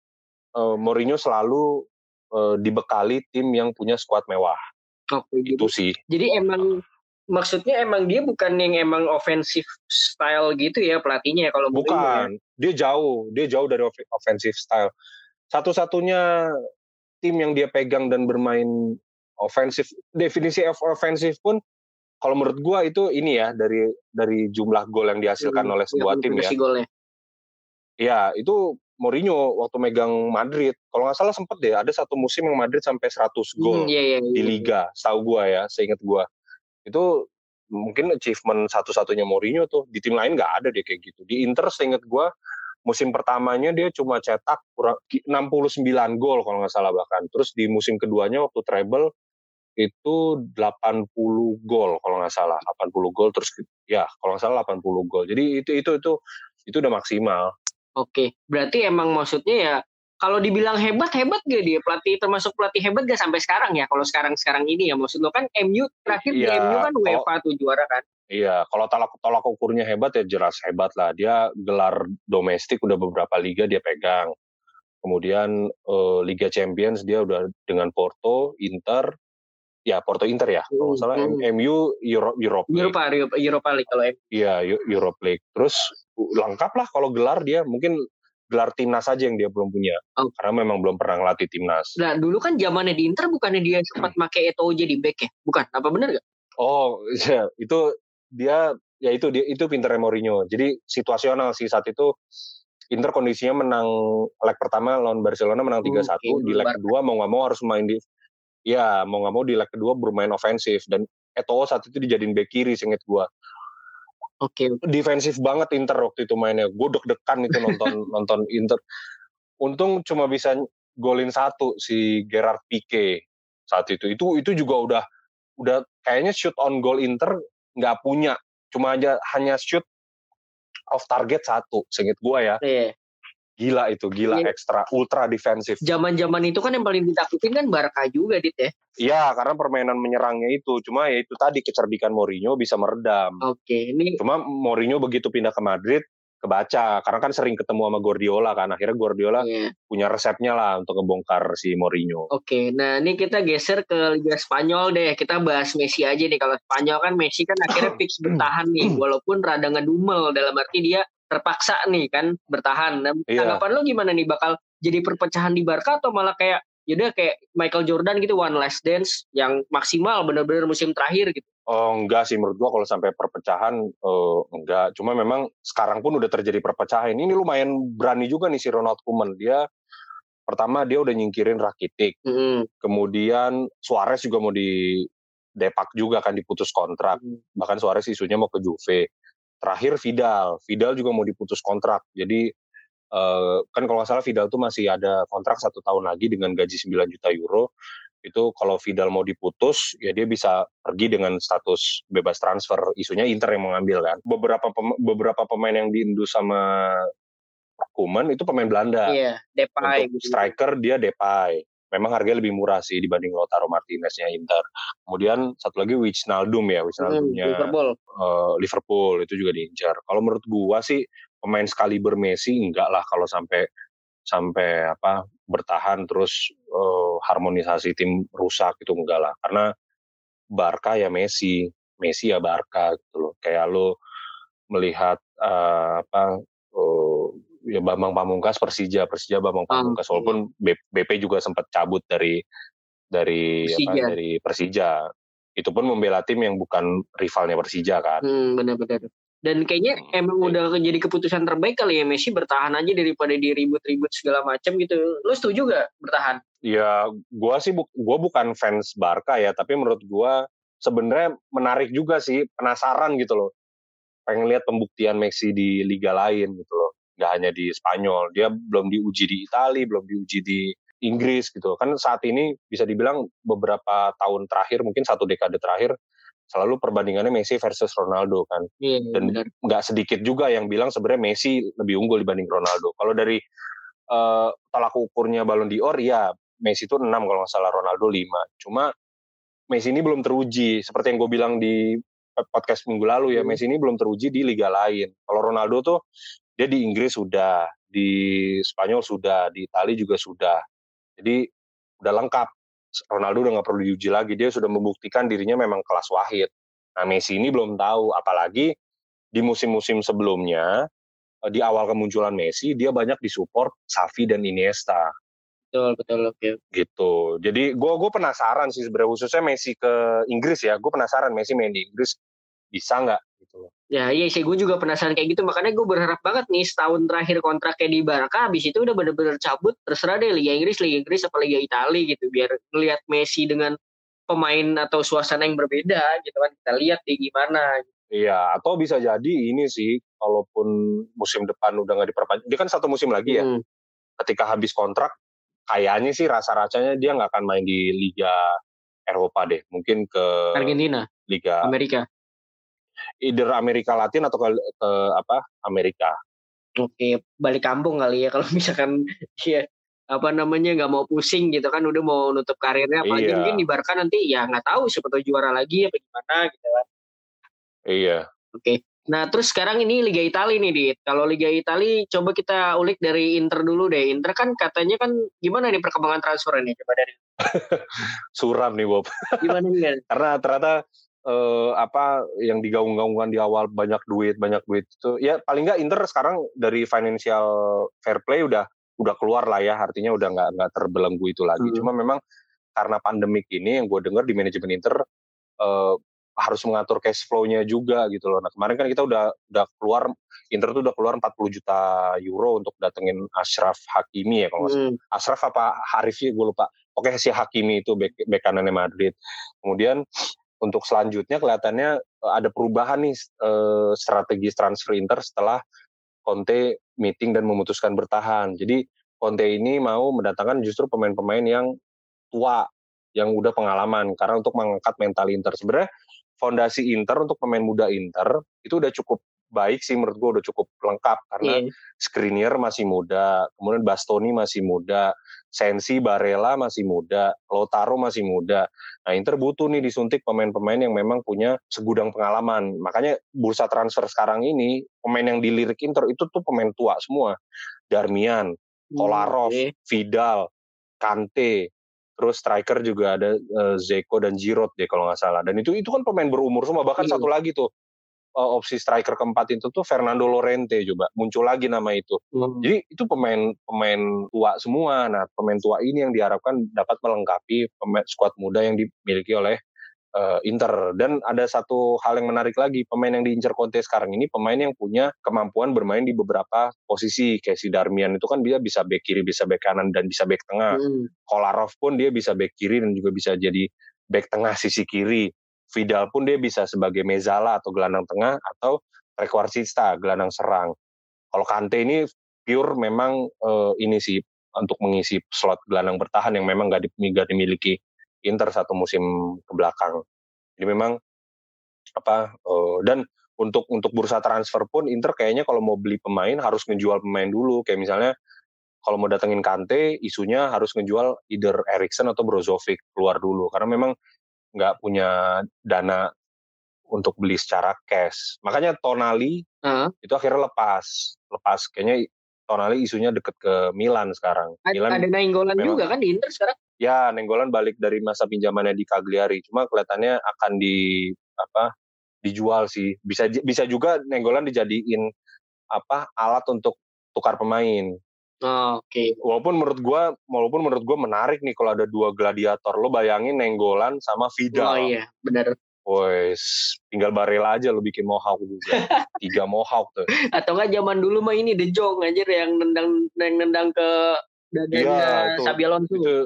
eh, Mourinho selalu eh, dibekali tim yang punya skuad mewah. Oh, itu sih. jadi emang maksudnya emang dia bukan yang emang offensive style gitu ya pelatihnya ya kalau bukan ya. dia jauh dia jauh dari offensive style satu-satunya tim yang dia pegang dan bermain offensive definisi offensive pun kalau menurut gua itu ini ya dari dari jumlah gol yang dihasilkan hmm, oleh sebuah ya, tim ya. Golnya. Ya, itu Mourinho waktu megang Madrid. Kalau nggak salah sempet deh ada satu musim yang Madrid sampai 100 gol hmm, iya, iya, iya. di liga. Tahu gua ya, seingat gua itu mungkin achievement satu-satunya Mourinho tuh di tim lain nggak ada deh kayak gitu. Di Inter seinget gue musim pertamanya dia cuma cetak kurang 69 gol kalau nggak salah bahkan. Terus di musim keduanya waktu treble itu 80 gol kalau nggak salah. 80 gol terus ya kalau nggak salah 80 gol. Jadi itu itu itu itu udah maksimal. Oke berarti emang maksudnya ya kalau dibilang hebat hebat gak dia pelatih termasuk pelatih hebat gak sampai sekarang ya kalau sekarang sekarang ini ya maksud lo kan MU terakhir iya, di MU kan UEFA tuh juara kan Iya, kalau tolak tolak ukurnya hebat ya jelas hebat lah. Dia gelar domestik udah beberapa liga dia pegang. Kemudian uh, Liga Champions dia udah dengan Porto, Inter, ya Porto Inter ya. Kalau hmm, salah hmm. MU Euro, Europe League. Europa, Europa League kalau MU. Iya, Europe League. Terus lengkap lah kalau gelar dia mungkin gelar timnas aja yang dia belum punya. Oh. Karena memang belum pernah ngelatih timnas. Nah, dulu kan zamannya di Inter bukannya dia sempat pakai Eto'o jadi back ya? Bukan, apa benar gak? Oh, ya, itu dia ya itu dia itu pinter Mourinho. Jadi situasional sih saat itu Inter kondisinya menang leg pertama lawan Barcelona menang 3-1 okay, di leg kedua mau nggak mau harus main di ya mau nggak mau di leg kedua bermain ofensif dan Eto'o saat itu dijadiin back kiri singkat gua. Oke. Okay. Defensif banget Inter waktu itu mainnya. Gue deg-degan itu nonton (laughs) nonton Inter. Untung cuma bisa golin satu si Gerard Pique saat itu. Itu itu juga udah udah kayaknya shoot on goal Inter nggak punya. Cuma aja hanya shoot off target satu, seinget gue ya. Iya. Gila itu, gila iya. ekstra, ultra defensif. Zaman-zaman itu kan yang paling ditakutin kan Barca juga, Dit ya? Iya, karena permainan menyerangnya itu. Cuma ya itu tadi, kecerdikan Mourinho bisa meredam. Oke, ini... Cuma Mourinho begitu pindah ke Madrid, kebaca karena kan sering ketemu sama Guardiola kan akhirnya Guardiola yeah. punya resepnya lah untuk ngebongkar si Mourinho. Oke, okay, nah ini kita geser ke Liga Spanyol deh. Kita bahas Messi aja nih. Kalau Spanyol kan Messi kan akhirnya (clears throat) fix bertahan nih, (clears throat) walaupun rada ngedumel dalam arti dia terpaksa nih kan bertahan. Nah, yeah. tanggapan lo gimana nih bakal jadi perpecahan di Barca atau malah kayak yaudah kayak Michael Jordan gitu one last dance yang maksimal bener-bener musim terakhir gitu. Oh enggak sih menurut gua kalau sampai perpecahan uh, enggak. Cuma memang sekarang pun udah terjadi perpecahan. Ini lumayan berani juga nih si Ronald Koeman. Dia pertama dia udah nyingkirin Rakitic. Mm -hmm. Kemudian Suarez juga mau di depak juga kan diputus kontrak. Mm -hmm. Bahkan Suarez isunya mau ke Juve. Terakhir Vidal. Vidal juga mau diputus kontrak. Jadi uh, kan kalau nggak salah Vidal tuh masih ada kontrak satu tahun lagi dengan gaji 9 juta euro itu kalau Vidal mau diputus ya dia bisa pergi dengan status bebas transfer isunya Inter yang mengambil kan beberapa pem beberapa pemain yang diindu sama Kuman itu pemain Belanda iya Depay Untuk gitu. striker dia Depay memang harganya lebih murah sih dibanding Lautaro Martineznya Inter. Kemudian satu lagi Wijnaldum ya Wijnaldumnya hmm, Liverpool. uh, Liverpool itu juga diincar kalau menurut gua sih pemain sekali bermesi enggak lah kalau sampai sampai apa bertahan terus uh, harmonisasi tim rusak itu enggak lah. Karena Barca ya Messi Messi ya Barca gitu loh. Kayak lo melihat uh, apa ya Bambang Pamungkas Persija Persija Bambang Pamungkas walaupun BP juga sempat cabut dari dari Persija. apa dari Persija itu pun membela tim yang bukan rivalnya Persija kan hmm, benar-benar dan kayaknya hmm, emang okay. udah jadi keputusan terbaik kali ya Messi bertahan aja daripada diribut-ribut segala macam gitu. Lo setuju gak bertahan? Ya, gua sih bu gua bukan fans Barca ya, tapi menurut gua sebenarnya menarik juga sih, penasaran gitu loh. Pengen lihat pembuktian Messi di liga lain gitu loh. Gak hanya di Spanyol, dia belum diuji di Italia, belum diuji di Inggris gitu. Kan saat ini bisa dibilang beberapa tahun terakhir, mungkin satu dekade terakhir, selalu perbandingannya Messi versus Ronaldo kan. Iya, Dan nggak sedikit juga yang bilang sebenarnya Messi lebih unggul dibanding Ronaldo. Kalau dari uh, tolak ukurnya Ballon d'Or ya Messi itu 6 kalau nggak salah Ronaldo 5. Cuma Messi ini belum teruji seperti yang gue bilang di podcast minggu lalu ya, hmm. Messi ini belum teruji di liga lain. Kalau Ronaldo tuh dia di Inggris sudah, di Spanyol sudah, di Italia juga sudah. Jadi udah lengkap. Ronaldo udah nggak perlu diuji lagi. Dia sudah membuktikan dirinya memang kelas wahid. Nah Messi ini belum tahu. Apalagi di musim-musim sebelumnya eh, di awal kemunculan Messi dia banyak disupport Xavi dan Iniesta. Betul betul. Oke. Okay. gitu. Jadi gue gue penasaran sih sebenarnya khususnya Messi ke Inggris ya. Gue penasaran Messi main di Inggris bisa nggak gitu Ya iya sih gue juga penasaran kayak gitu makanya gue berharap banget nih setahun terakhir kontraknya di Barca habis itu udah bener-bener cabut terserah deh Liga Inggris, Liga Inggris apa Liga Italia gitu biar ngelihat Messi dengan pemain atau suasana yang berbeda gitu kan kita lihat di gimana. Iya atau bisa jadi ini sih kalaupun musim depan udah nggak diperpanjang dia kan satu musim lagi ya hmm. ketika habis kontrak kayaknya sih rasa-rasanya dia nggak akan main di Liga Eropa deh, mungkin ke Argentina, Liga Amerika. Either Amerika Latin atau ke, ke apa Amerika. Oke, balik kampung kali ya kalau (laughs) misalkan ya apa namanya nggak mau pusing gitu kan udah mau nutup karirnya apalagi iya. mungkin di Barca nanti ya nggak tahu siapa tahu juara lagi apa gimana gitu kan. Iya. Oke. Nah, terus sekarang ini Liga Italia nih, Dit. Kalau Liga Italia, coba kita ulik dari Inter dulu deh. Inter kan katanya kan gimana nih perkembangan transfer ini? Coba dari (laughs) Suram nih, Bob. Gimana nih? Karena ternyata eh, apa yang digaung-gaungkan di awal banyak duit, banyak duit itu ya paling nggak Inter sekarang dari financial fair play udah udah keluar lah ya, artinya udah nggak nggak terbelenggu itu lagi. Hmm. Cuma memang karena pandemik ini yang gue dengar di manajemen Inter eh, harus mengatur cash flow-nya juga gitu loh. Nah kemarin kan kita udah udah keluar Inter tuh udah keluar 40 juta euro untuk datengin Ashraf Hakimi ya kalau hmm. Ashraf apa Harif ya gue lupa. Oke si Hakimi itu bek, bek kanannya Madrid. Kemudian untuk selanjutnya kelihatannya eh, ada perubahan nih eh, strategi transfer Inter setelah Conte meeting dan memutuskan bertahan. Jadi Conte ini mau mendatangkan justru pemain-pemain yang tua yang udah pengalaman karena untuk mengangkat mental Inter. Sebenarnya fondasi Inter untuk pemain muda Inter itu udah cukup baik sih menurut gue udah cukup lengkap karena yeah. Skriniar masih muda, kemudian Bastoni masih muda, Sensi, Barella masih muda, Lautaro masih muda. Nah Inter butuh nih disuntik pemain-pemain yang memang punya segudang pengalaman. Makanya bursa transfer sekarang ini pemain yang dilirik Inter itu tuh pemain tua semua. Darmian, hmm, Kolarov, okay. Vidal, Kante, terus striker juga ada uh, Zeko dan Giroud deh kalau nggak salah dan itu itu kan pemain berumur semua bahkan iya. satu lagi tuh uh, opsi striker keempat itu tuh Fernando Lorente coba. Muncul lagi nama itu. Hmm. jadi itu pemain pemain tua semua. Nah pemain tua ini yang diharapkan dapat melengkapi pemain skuad muda yang dimiliki oleh uh, Inter. Dan ada satu hal yang menarik lagi. Pemain yang diincar Conte sekarang ini pemain yang punya kemampuan bermain di beberapa posisi. Kayak si Darmian itu kan dia bisa back kiri bisa back kanan dan bisa back tengah. Hmm. Kolarov pun dia bisa back kiri dan juga bisa jadi back tengah sisi kiri Vidal pun dia bisa sebagai mezala atau gelandang tengah atau trequartista gelandang serang. Kalau Kante ini pure memang uh, ini sih untuk mengisi slot gelandang bertahan yang memang gak dimiliki Inter satu musim ke belakang. Jadi memang apa uh, dan untuk untuk bursa transfer pun Inter kayaknya kalau mau beli pemain harus ngejual pemain dulu. Kayak misalnya kalau mau datengin Kante isunya harus ngejual either Erikson atau Brozovic keluar dulu. Karena memang nggak punya dana untuk beli secara cash makanya Tonali uh. itu akhirnya lepas lepas kayaknya Tonali isunya deket ke Milan sekarang. Ada, Milan ada Nainggolan juga kan di Inter sekarang? Ya, Nenggolan balik dari masa pinjamannya di Cagliari. Cuma kelihatannya akan di apa? dijual sih. Bisa bisa juga Nenggolan dijadiin apa? alat untuk tukar pemain. Oh, Oke. Okay. Walaupun menurut gua, walaupun menurut gua menarik nih kalau ada dua gladiator. Lo bayangin Nenggolan sama Vidal. Oh iya, benar. Wes, tinggal Barela aja lo bikin mohawk juga. Tiga mohawk tuh. (laughs) Atau enggak zaman dulu mah ini De Jong aja yang nendang yang nendang ke dadanya ya, Sabi Alonso. Itu,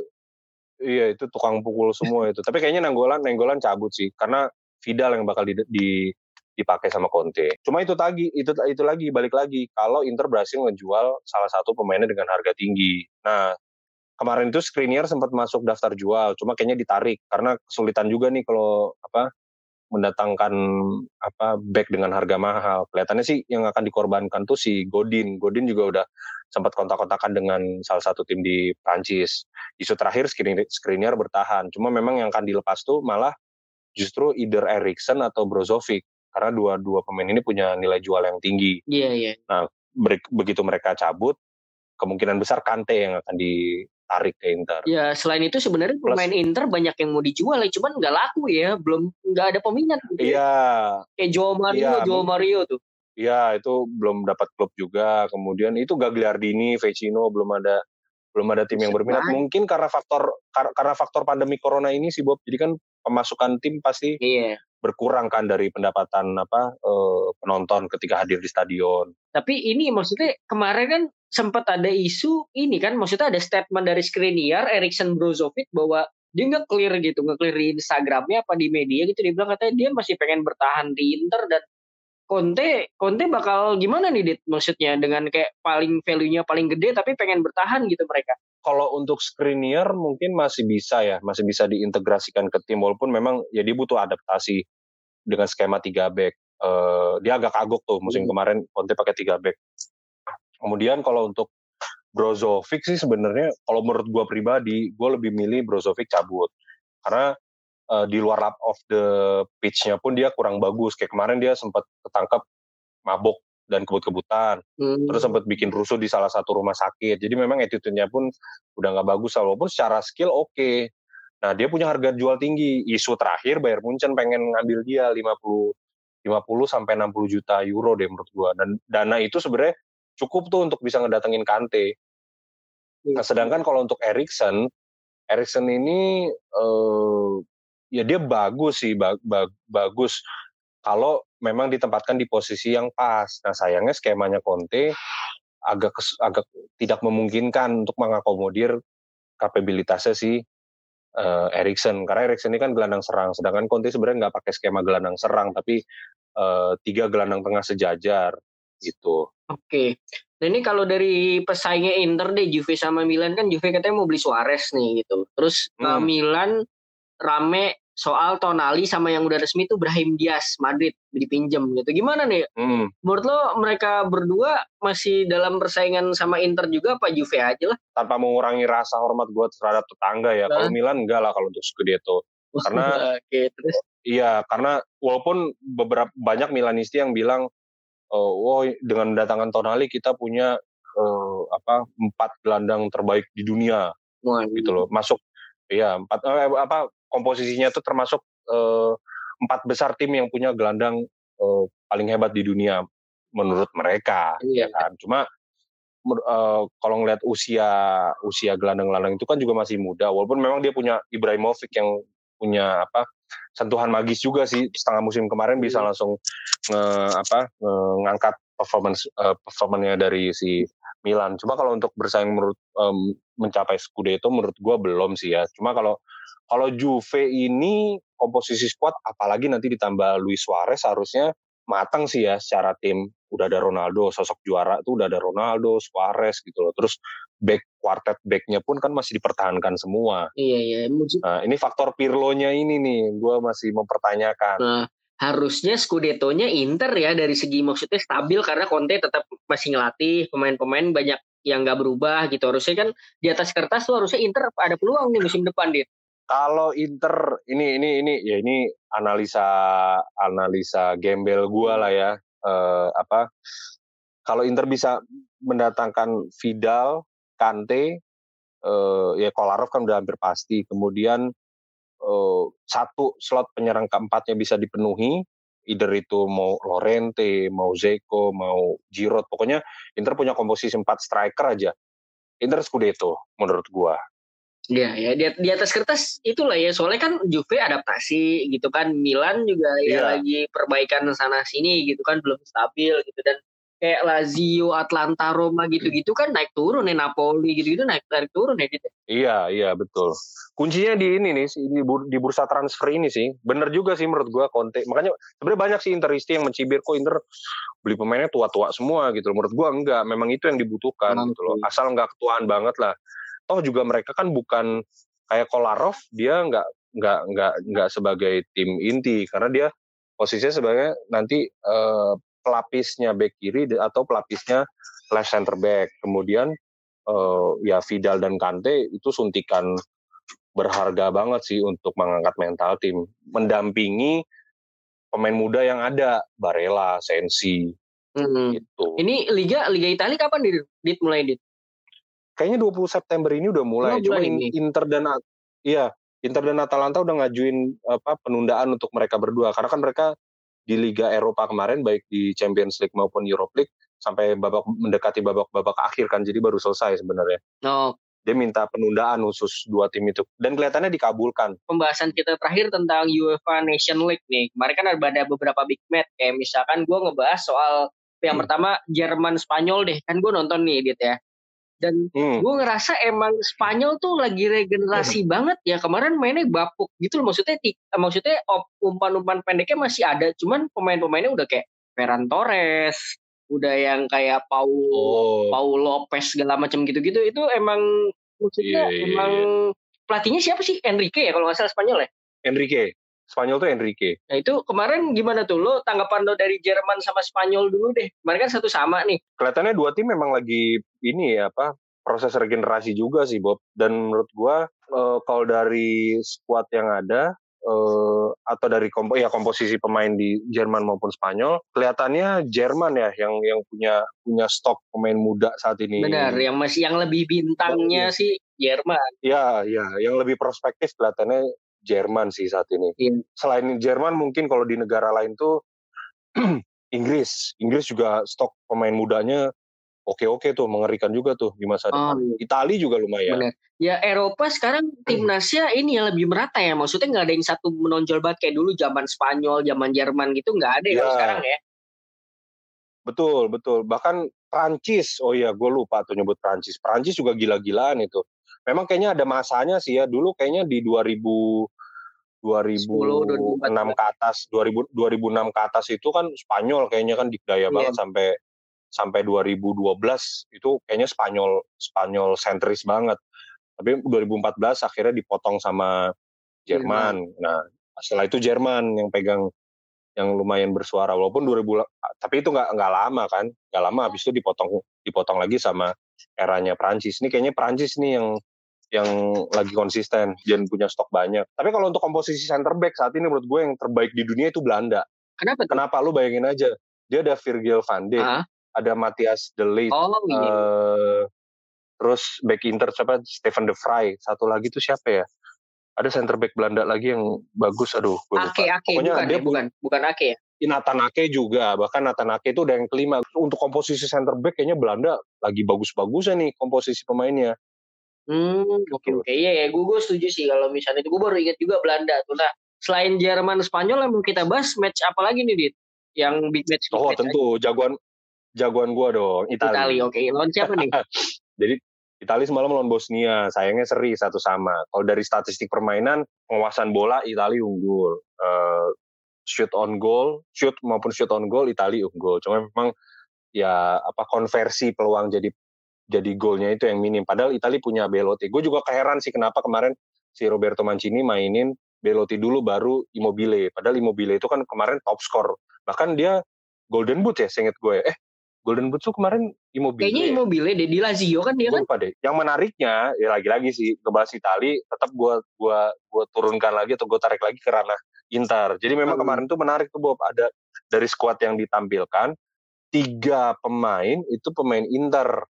iya, itu tukang pukul semua itu. Tapi kayaknya Nenggolan Nenggolan cabut sih karena Vidal yang bakal di, di dipakai sama Conte. Cuma itu tadi, itu itu lagi balik lagi kalau Inter berhasil menjual salah satu pemainnya dengan harga tinggi. Nah, kemarin itu Skriniar sempat masuk daftar jual, cuma kayaknya ditarik karena kesulitan juga nih kalau apa mendatangkan apa back dengan harga mahal. Kelihatannya sih yang akan dikorbankan tuh si Godin. Godin juga udah sempat kontak-kontakan dengan salah satu tim di Prancis. Isu terakhir Skriniar bertahan. Cuma memang yang akan dilepas tuh malah justru either Erikson atau Brozovic karena dua-dua pemain ini punya nilai jual yang tinggi. Iya, yeah, iya. Yeah. Nah, begitu mereka cabut, kemungkinan besar Kante yang akan di tarik ke Inter. Ya selain itu sebenarnya pemain Inter banyak yang mau dijual ya, cuman nggak laku ya, belum nggak ada peminat. Gitu. Iya. Kayak Joe Mario, iya, Joe Mario tuh. Iya itu belum dapat klub juga. Kemudian itu Gagliardini, Vecino belum ada belum ada tim yang berminat. Mungkin karena faktor karena faktor pandemi corona ini sih Bob. Jadi kan pemasukan tim pasti iya. Berkurang kan dari pendapatan apa uh, penonton ketika hadir di stadion. Tapi ini maksudnya kemarin kan sempat ada isu ini kan maksudnya ada statement dari Skriniar Erikson Brozovic bahwa dia nggak clear gitu nggak clear di Instagramnya apa di media gitu. Dia bilang katanya dia masih pengen bertahan di Inter dan Conte Conte bakal gimana nih Dit? Maksudnya dengan kayak paling value-nya paling gede tapi pengen bertahan gitu mereka kalau untuk Skriniar mungkin masih bisa ya, masih bisa diintegrasikan ke tim walaupun memang ya dia butuh adaptasi dengan skema 3 back. Uh, dia agak kagok tuh musim hmm. kemarin Conte pakai 3 back. Kemudian kalau untuk Brozovic sih sebenarnya kalau menurut gue pribadi, gue lebih milih Brozovic cabut. Karena uh, di luar lap of the pitch-nya pun dia kurang bagus. Kayak kemarin dia sempat ketangkap mabok dan kebut-kebutan. Hmm. Terus sempat bikin rusuh di salah satu rumah sakit. Jadi memang attitude-nya pun udah nggak bagus. Walaupun secara skill oke. Okay. Nah dia punya harga jual tinggi. Isu terakhir Bayern Munchen pengen ngambil dia 50 50 sampai 60 juta euro deh menurut gua. Dan dana itu sebenarnya cukup tuh untuk bisa ngedatengin Kante. Nah, sedangkan kalau untuk Erikson, Erikson ini eh, ya dia bagus sih, bag, bag, bagus kalau memang ditempatkan di posisi yang pas. Nah sayangnya skemanya Conte agak agak tidak memungkinkan untuk mengakomodir kapabilitasnya si uh, Erikson karena Erikson ini kan gelandang serang sedangkan Conte sebenarnya nggak pakai skema gelandang serang tapi uh, tiga gelandang tengah sejajar gitu. Oke. Nah ini kalau dari pesaingnya Inter deh Juve sama Milan kan Juve katanya mau beli Suarez nih gitu. Terus hmm. Milan rame soal Tonali sama yang udah resmi itu Brahim Diaz Madrid dipinjam gitu. Gimana nih? Hmm. Menurut lo mereka berdua masih dalam persaingan sama Inter juga apa Juve aja lah? Tanpa mengurangi rasa hormat gue terhadap tetangga ya. Nah. Kalau Milan enggak lah kalau untuk Scudetto. Karena okay, terus. Iya, karena walaupun beberapa banyak Milanisti yang bilang oh, wow dengan mendatangkan Tonali kita punya uh, apa empat gelandang terbaik di dunia. Wah, gitu loh. Masuk Iya, empat eh, apa komposisinya itu termasuk uh, empat besar tim yang punya gelandang uh, paling hebat di dunia menurut mereka iya. ya kan cuma uh, kalau ngeliat usia usia gelandang-gelandang itu kan juga masih muda walaupun memang dia punya Ibrahimovic yang punya apa sentuhan magis juga sih setengah musim kemarin bisa iya. langsung nge, apa nge, ngangkat performance uh, performanya dari si Milan. Cuma kalau untuk bersaing menurut um, mencapai Scudetto menurut gue belum sih ya. Cuma kalau kalau Juve ini komposisi squad apalagi nanti ditambah Luis Suarez harusnya matang sih ya secara tim. Udah ada Ronaldo, sosok juara tuh udah ada Ronaldo, Suarez gitu loh. Terus back quartet backnya pun kan masih dipertahankan semua. Iya iya. Nah, ini faktor Pirlo-nya ini nih, gue masih mempertanyakan. Nah, harusnya Scudetto-nya Inter ya dari segi maksudnya stabil karena Conte tetap masih ngelatih pemain-pemain banyak yang nggak berubah gitu. Harusnya kan di atas kertas tuh harusnya Inter ada peluang nih musim depan dia. Kalau Inter ini ini ini ya ini analisa analisa gembel gua lah ya eh, apa kalau Inter bisa mendatangkan Vidal, Kante, eh, ya Kolarov kan udah hampir pasti. Kemudian eh, satu slot penyerang keempatnya bisa dipenuhi, either itu mau Lorente, mau Zeko, mau Giroud, pokoknya Inter punya komposisi empat striker aja. Inter Scudetto menurut gua. Iya ya di, di atas kertas itulah ya soalnya kan Juve adaptasi gitu kan Milan juga ya yeah. lagi perbaikan sana sini gitu kan belum stabil gitu dan kayak Lazio, Atlanta, Roma gitu-gitu kan naik turun ya Napoli gitu-gitu naik naik turun ya gitu. Iya iya betul. Kuncinya di ini nih di, di bursa transfer ini sih. Bener juga sih menurut gua Conte. Makanya sebenarnya banyak sih Interisti yang mencibir kok Inter beli pemainnya tua-tua semua? gitu menurut gua enggak. Memang itu yang dibutuhkan gitu loh. asal enggak ketuaan banget lah. Toh juga mereka kan bukan kayak Kolarov dia nggak nggak nggak nggak sebagai tim inti. Karena dia posisinya sebagai nanti uh, pelapisnya back kiri atau pelapisnya left center back kemudian uh, ya Vidal dan Kante itu suntikan berharga banget sih untuk mengangkat mental tim mendampingi pemain muda yang ada Barella Sensi hmm. gitu ini liga liga Italia kapan dit, dit mulai dit kayaknya 20 September ini udah mulai. Oh, Cuma ini. Inter dan iya, Inter dan Atalanta udah ngajuin apa penundaan untuk mereka berdua karena kan mereka di Liga Eropa kemarin baik di Champions League maupun Europe League sampai babak mendekati babak-babak akhir kan jadi baru selesai sebenarnya. Oh. Dia minta penundaan khusus dua tim itu dan kelihatannya dikabulkan. Pembahasan kita terakhir tentang UEFA Nation League nih. Kemarin kan ada beberapa big match kayak misalkan gue ngebahas soal yang hmm. pertama Jerman Spanyol deh kan gue nonton nih Dit ya dan hmm. gue ngerasa emang Spanyol tuh lagi regenerasi hmm. banget ya kemarin mainnya bapuk gitu loh maksudnya maksudnya umpan-umpan pendeknya masih ada cuman pemain-pemainnya udah kayak Ferran Torres udah yang kayak Paul oh. Paul Lopez segala macam gitu-gitu itu emang Maksudnya iya, iya, emang pelatihnya siapa sih? Enrique ya kalau nggak salah Spanyol ya? Enrique. Spanyol tuh Enrique. Nah itu kemarin gimana tuh lo tanggapan lo dari Jerman sama Spanyol dulu deh. Kemarin kan satu sama nih. Kelihatannya dua tim memang lagi ini ya apa proses regenerasi juga sih Bob. Dan menurut gua uh, kalau dari skuad yang ada uh, atau dari kompo ya komposisi pemain di Jerman maupun Spanyol kelihatannya Jerman ya yang yang punya punya stok pemain muda saat ini. Benar, yang masih yang lebih bintangnya oh, sih Jerman. Ya, ya, yang lebih prospektif kelihatannya Jerman sih saat ini. Iya. Selain Jerman mungkin kalau di negara lain tuh (clears throat) Inggris. Inggris juga stok pemain mudanya oke-oke tuh, mengerikan juga tuh di masa depan. Oh, iya. Itali juga lumayan. Bener. Ya Eropa sekarang timnasnya ini yang lebih merata ya. Maksudnya nggak ada yang satu menonjol banget kayak dulu zaman Spanyol, zaman Jerman gitu nggak ada ya, ya sekarang ya. Betul, betul. Bahkan Prancis, oh iya gue lupa tuh nyebut Prancis. Prancis juga gila-gilaan itu memang kayaknya ada masanya sih ya dulu kayaknya di 2000 2006 ke atas 2000 2006 ke atas itu kan Spanyol kayaknya kan dikdaya yeah. banget sampai sampai 2012 itu kayaknya Spanyol Spanyol sentris banget tapi 2014 akhirnya dipotong sama Jerman yeah. nah setelah itu Jerman yang pegang yang lumayan bersuara walaupun 2000 tapi itu nggak nggak lama kan nggak lama habis itu dipotong dipotong lagi sama eranya Prancis ini kayaknya Prancis nih yang yang lagi konsisten dan punya stok banyak. Tapi kalau untuk komposisi center back saat ini menurut gue yang terbaik di dunia itu Belanda. Kenapa? Tuh? Kenapa lu bayangin aja? Dia ada Virgil van Dijk, uh ada Matthias De Ligt, oh, iya. uh, terus back Inter siapa? Stefan De Vrij. Satu lagi tuh siapa ya? Ada center back Belanda lagi yang bagus. Aduh, gue lupa. Ake, Ake, Pokoknya bukan, dia ya, bukan, bukan Ake ya? Nathan Ake juga, bahkan Nathan Ake itu udah yang kelima. Untuk komposisi center back kayaknya Belanda lagi bagus-bagusnya nih komposisi pemainnya. Hmm, oke oke. Iya ya, gue, gue setuju sih kalau misalnya itu. Gue baru ingat juga Belanda tuh. Nah, selain Jerman, Spanyol yang mau kita bahas match apa lagi nih, Dit? Yang big match. Big oh, match tentu. Aja. Jagoan jagoan gue dong, Italia. Italia, oke. Okay. Lawan siapa nih? (laughs) Jadi Italia semalam lawan Bosnia, sayangnya seri satu sama. Kalau dari statistik permainan, penguasaan bola Italia unggul. Uh, shoot on goal, shoot maupun shoot on goal Italia unggul. Cuma memang ya apa konversi peluang jadi jadi golnya itu yang minim. Padahal Italia punya Belotti. Gue juga keheran sih kenapa kemarin si Roberto Mancini mainin Belotti dulu baru Immobile. Padahal Immobile itu kan kemarin top score. Bahkan dia Golden Boot ya, seinget gue. Eh, Golden Boot tuh kemarin Immobile. Kayaknya Immobile deh di Lazio kan dia kan. Lupa deh. Yang menariknya ya lagi-lagi sih ngebahas Itali tetap gue gua gua turunkan lagi atau gue tarik lagi ke ranah Inter. Jadi memang hmm. kemarin tuh menarik tuh Bob ada dari skuad yang ditampilkan tiga pemain itu pemain Inter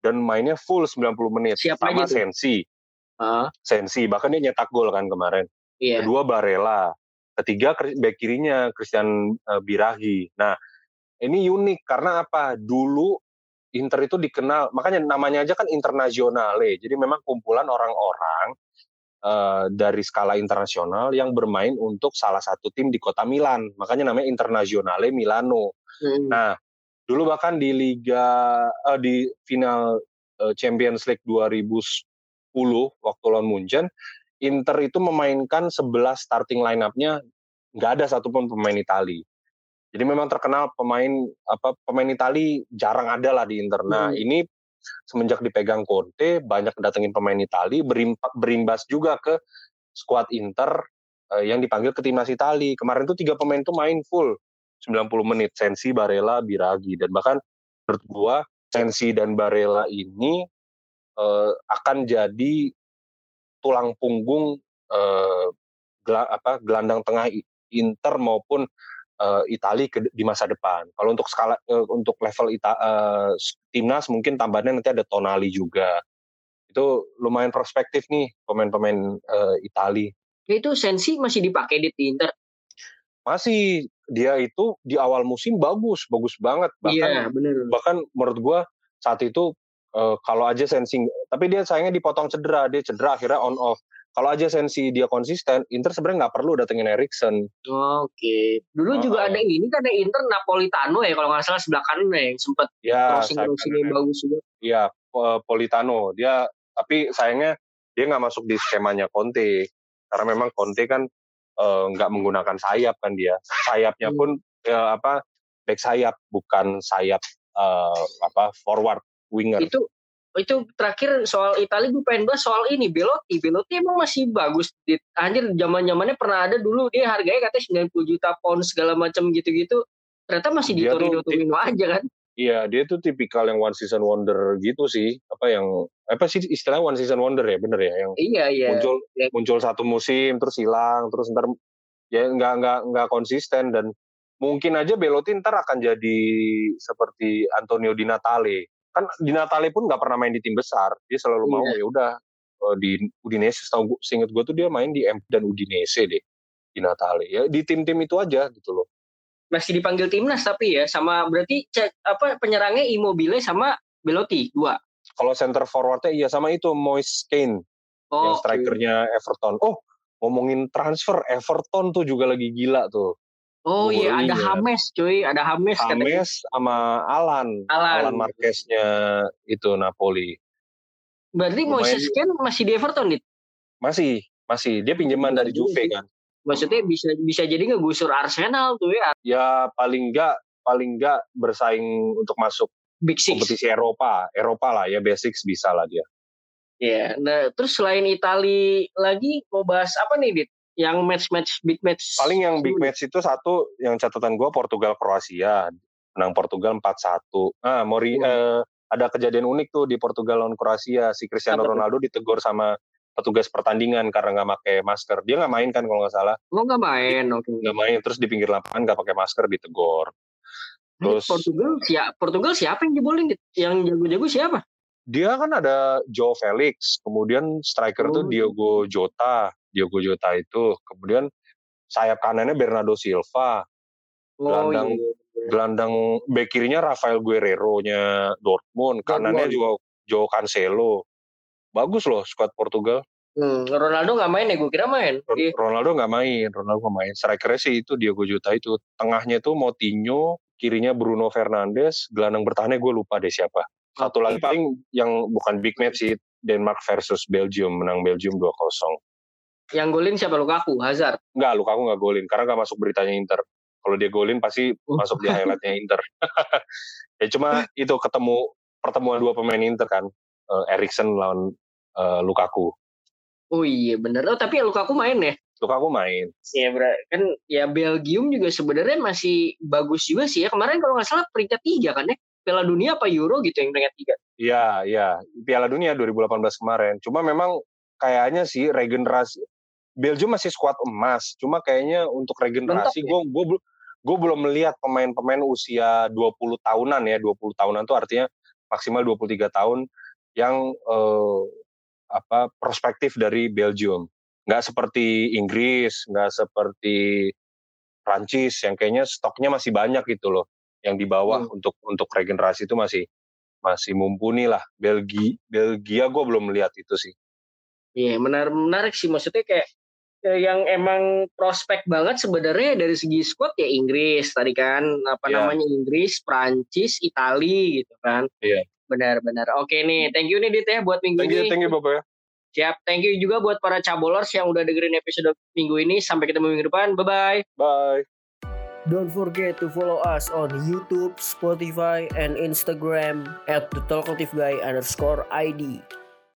dan mainnya full 90 menit Siapa sama Sensi. Uh. Sensi bahkan dia nyetak gol kan kemarin. Yeah. Kedua Barella, ketiga back kirinya Christian uh, Birahi. Nah, ini unik karena apa? Dulu Inter itu dikenal, makanya namanya aja kan internasionale. Jadi memang kumpulan orang-orang uh, dari skala internasional yang bermain untuk salah satu tim di kota Milan. Makanya namanya Internazionale Milano. Hmm. Nah, Dulu bahkan di Liga uh, di final uh, Champions League 2010 waktu lawan Munchen, Inter itu memainkan 11 starting line-up-nya nggak ada satupun pemain Itali. Jadi memang terkenal pemain apa pemain Itali jarang ada lah di Inter. Nah, hmm. ini semenjak dipegang Conte banyak datengin pemain Itali berimbas juga ke skuad Inter uh, yang dipanggil ke timnas Itali. Kemarin tuh tiga pemain tuh main full 90 menit Sensi, Barella, Biragi dan bahkan menurut gua Sensi dan Barella ini uh, akan jadi tulang punggung uh, gel apa gelandang tengah Inter maupun uh, Itali ke, di masa depan. Kalau untuk skala uh, untuk level Ita, uh, timnas mungkin tambahnya nanti ada Tonali juga. Itu lumayan prospektif nih pemain-pemain uh, Itali. Itu Sensi masih dipakai di Inter? Masih dia itu di awal musim bagus, bagus banget. Bahkan iya, bener. bahkan menurut gua saat itu uh, kalau aja sensing, tapi dia sayangnya dipotong cedera, dia cedera akhirnya on off. Kalau aja sensi dia konsisten, Inter sebenarnya nggak perlu datengin Erikson. Oke. Okay. Dulu oh. juga ada ini kan ada Inter Napolitano ya kalau nggak salah sebelah kanan ya yang sempat ya, crossing yang bagus juga. Iya, Politano. Dia tapi sayangnya dia nggak masuk di skemanya Conte karena memang Conte kan Eh, nggak uh, menggunakan sayap kan dia. Sayapnya hmm. pun uh, apa back sayap bukan sayap uh, apa forward winger. Itu itu terakhir soal Italia gue pengen bahas soal ini Belotti. Belotti emang masih bagus. Di, anjir zaman zamannya pernah ada dulu. Dia harganya katanya 90 juta pound segala macam gitu-gitu. Ternyata masih di Torino Torino aja kan Iya, dia tuh tipikal yang one season wonder gitu sih. Apa yang apa sih istilah one season wonder ya, bener ya? Yang iya iya. Muncul ya. muncul satu musim terus hilang, terus ntar ya nggak nggak nggak konsisten dan mungkin aja Belotti ntar akan jadi seperti Antonio Di Natale. Kan Di Natale pun nggak pernah main di tim besar, dia selalu iya. mau ya udah eh, di Udinese. Setahu seinget gue tuh dia main di M dan Udinese deh Di Natale. Ya di tim-tim itu aja gitu loh masih dipanggil timnas tapi ya sama berarti cek apa penyerangnya Immobile sama Belotti dua. Kalau center forwardnya iya sama itu Moise Kane oh, yang strikernya okay. Everton. Oh ngomongin transfer Everton tuh juga lagi gila tuh. Oh iya ada Hames cuy, ada Hames Hames sama Alan. Alan. Alan Marqueznya itu Napoli. Berarti Moise Kane masih di Everton, Dit? Masih, masih. Dia pinjaman dari Juve kan maksudnya bisa bisa jadi ngegusur Arsenal tuh ya. Ya paling enggak paling enggak bersaing untuk masuk Big Six. kompetisi Eropa Eropa lah ya basics bisa lah dia. Ya yeah. nah terus selain Itali lagi mau bahas apa nih Dit? Yang match-match big match. Paling yang big match itu satu yang catatan gue Portugal Kroasia menang Portugal 4-1 ah Mori hmm. eh, ada kejadian unik tuh di Portugal lawan Kroasia. Si Cristiano apa Ronaldo ditegur sama petugas pertandingan karena nggak pakai masker. Dia nggak main kan kalau nggak salah. Oh nggak main, oke. Okay. Nggak main, terus di pinggir lapangan nggak pakai masker ditegor. Terus Portugal siapa? Portugal siapa yang jebolin? Yang jago-jago siapa? Dia kan ada Joe Felix, kemudian striker oh. tuh Diogo Jota, Diogo Jota itu, kemudian sayap kanannya Bernardo Silva, oh, gelandang iya. gelandang bek kirinya Rafael Guerrero-nya Dortmund, kanannya juga Joe Cancelo bagus loh squad Portugal. Hmm, Ronaldo nggak main ya, gue kira main. Ronaldo nggak main, Ronaldo nggak main. Strikernya sih itu Diogo Jota itu. Tengahnya itu Moutinho, kirinya Bruno Fernandes, gelandang bertahannya gue lupa deh siapa. Satu lagi paling yang bukan big match sih, Denmark versus Belgium, menang Belgium 2-0. Yang golin siapa? Lukaku, Hazard? Enggak, Lukaku nggak golin, karena nggak masuk beritanya Inter. Kalau dia golin pasti uh. masuk di highlightnya Inter. (laughs) ya cuma itu ketemu pertemuan dua pemain Inter kan, uh, Erikson lawan uh, Lukaku. Oh iya bener. Oh tapi ya Lukaku main ya? Lukaku main. Iya kan ya Belgium juga sebenarnya masih bagus juga sih ya. Kemarin kalau nggak salah peringkat tiga kan ya? Piala Dunia apa Euro gitu yang peringkat tiga? Iya, iya. Piala Dunia 2018 kemarin. Cuma memang kayaknya sih regenerasi Belgium masih skuad emas. Cuma kayaknya untuk regenerasi gue ya? gue gue belum melihat pemain-pemain usia 20 tahunan ya. 20 tahunan tuh artinya maksimal 23 tahun yang uh, apa perspektif dari Belgium. Nggak seperti Inggris, nggak seperti Prancis yang kayaknya stoknya masih banyak gitu loh. Yang di bawah hmm. untuk untuk regenerasi itu masih masih mumpuni lah. Belgia, Belgia gue belum melihat itu sih. Iya, menarik menarik sih maksudnya kayak yang emang prospek banget sebenarnya dari segi squad ya Inggris tadi kan apa yeah. namanya Inggris, Prancis, Italia gitu kan. Iya. Yeah. Benar-benar. Oke nih, thank you nih Dit ya buat minggu thank you, ini. Thank you, Bapak ya. Siap, thank you juga buat para cabolers yang udah dengerin episode minggu ini. Sampai ketemu minggu depan. Bye-bye. Bye. Don't forget to follow us on YouTube, Spotify, and Instagram at the Talkative Guy underscore ID.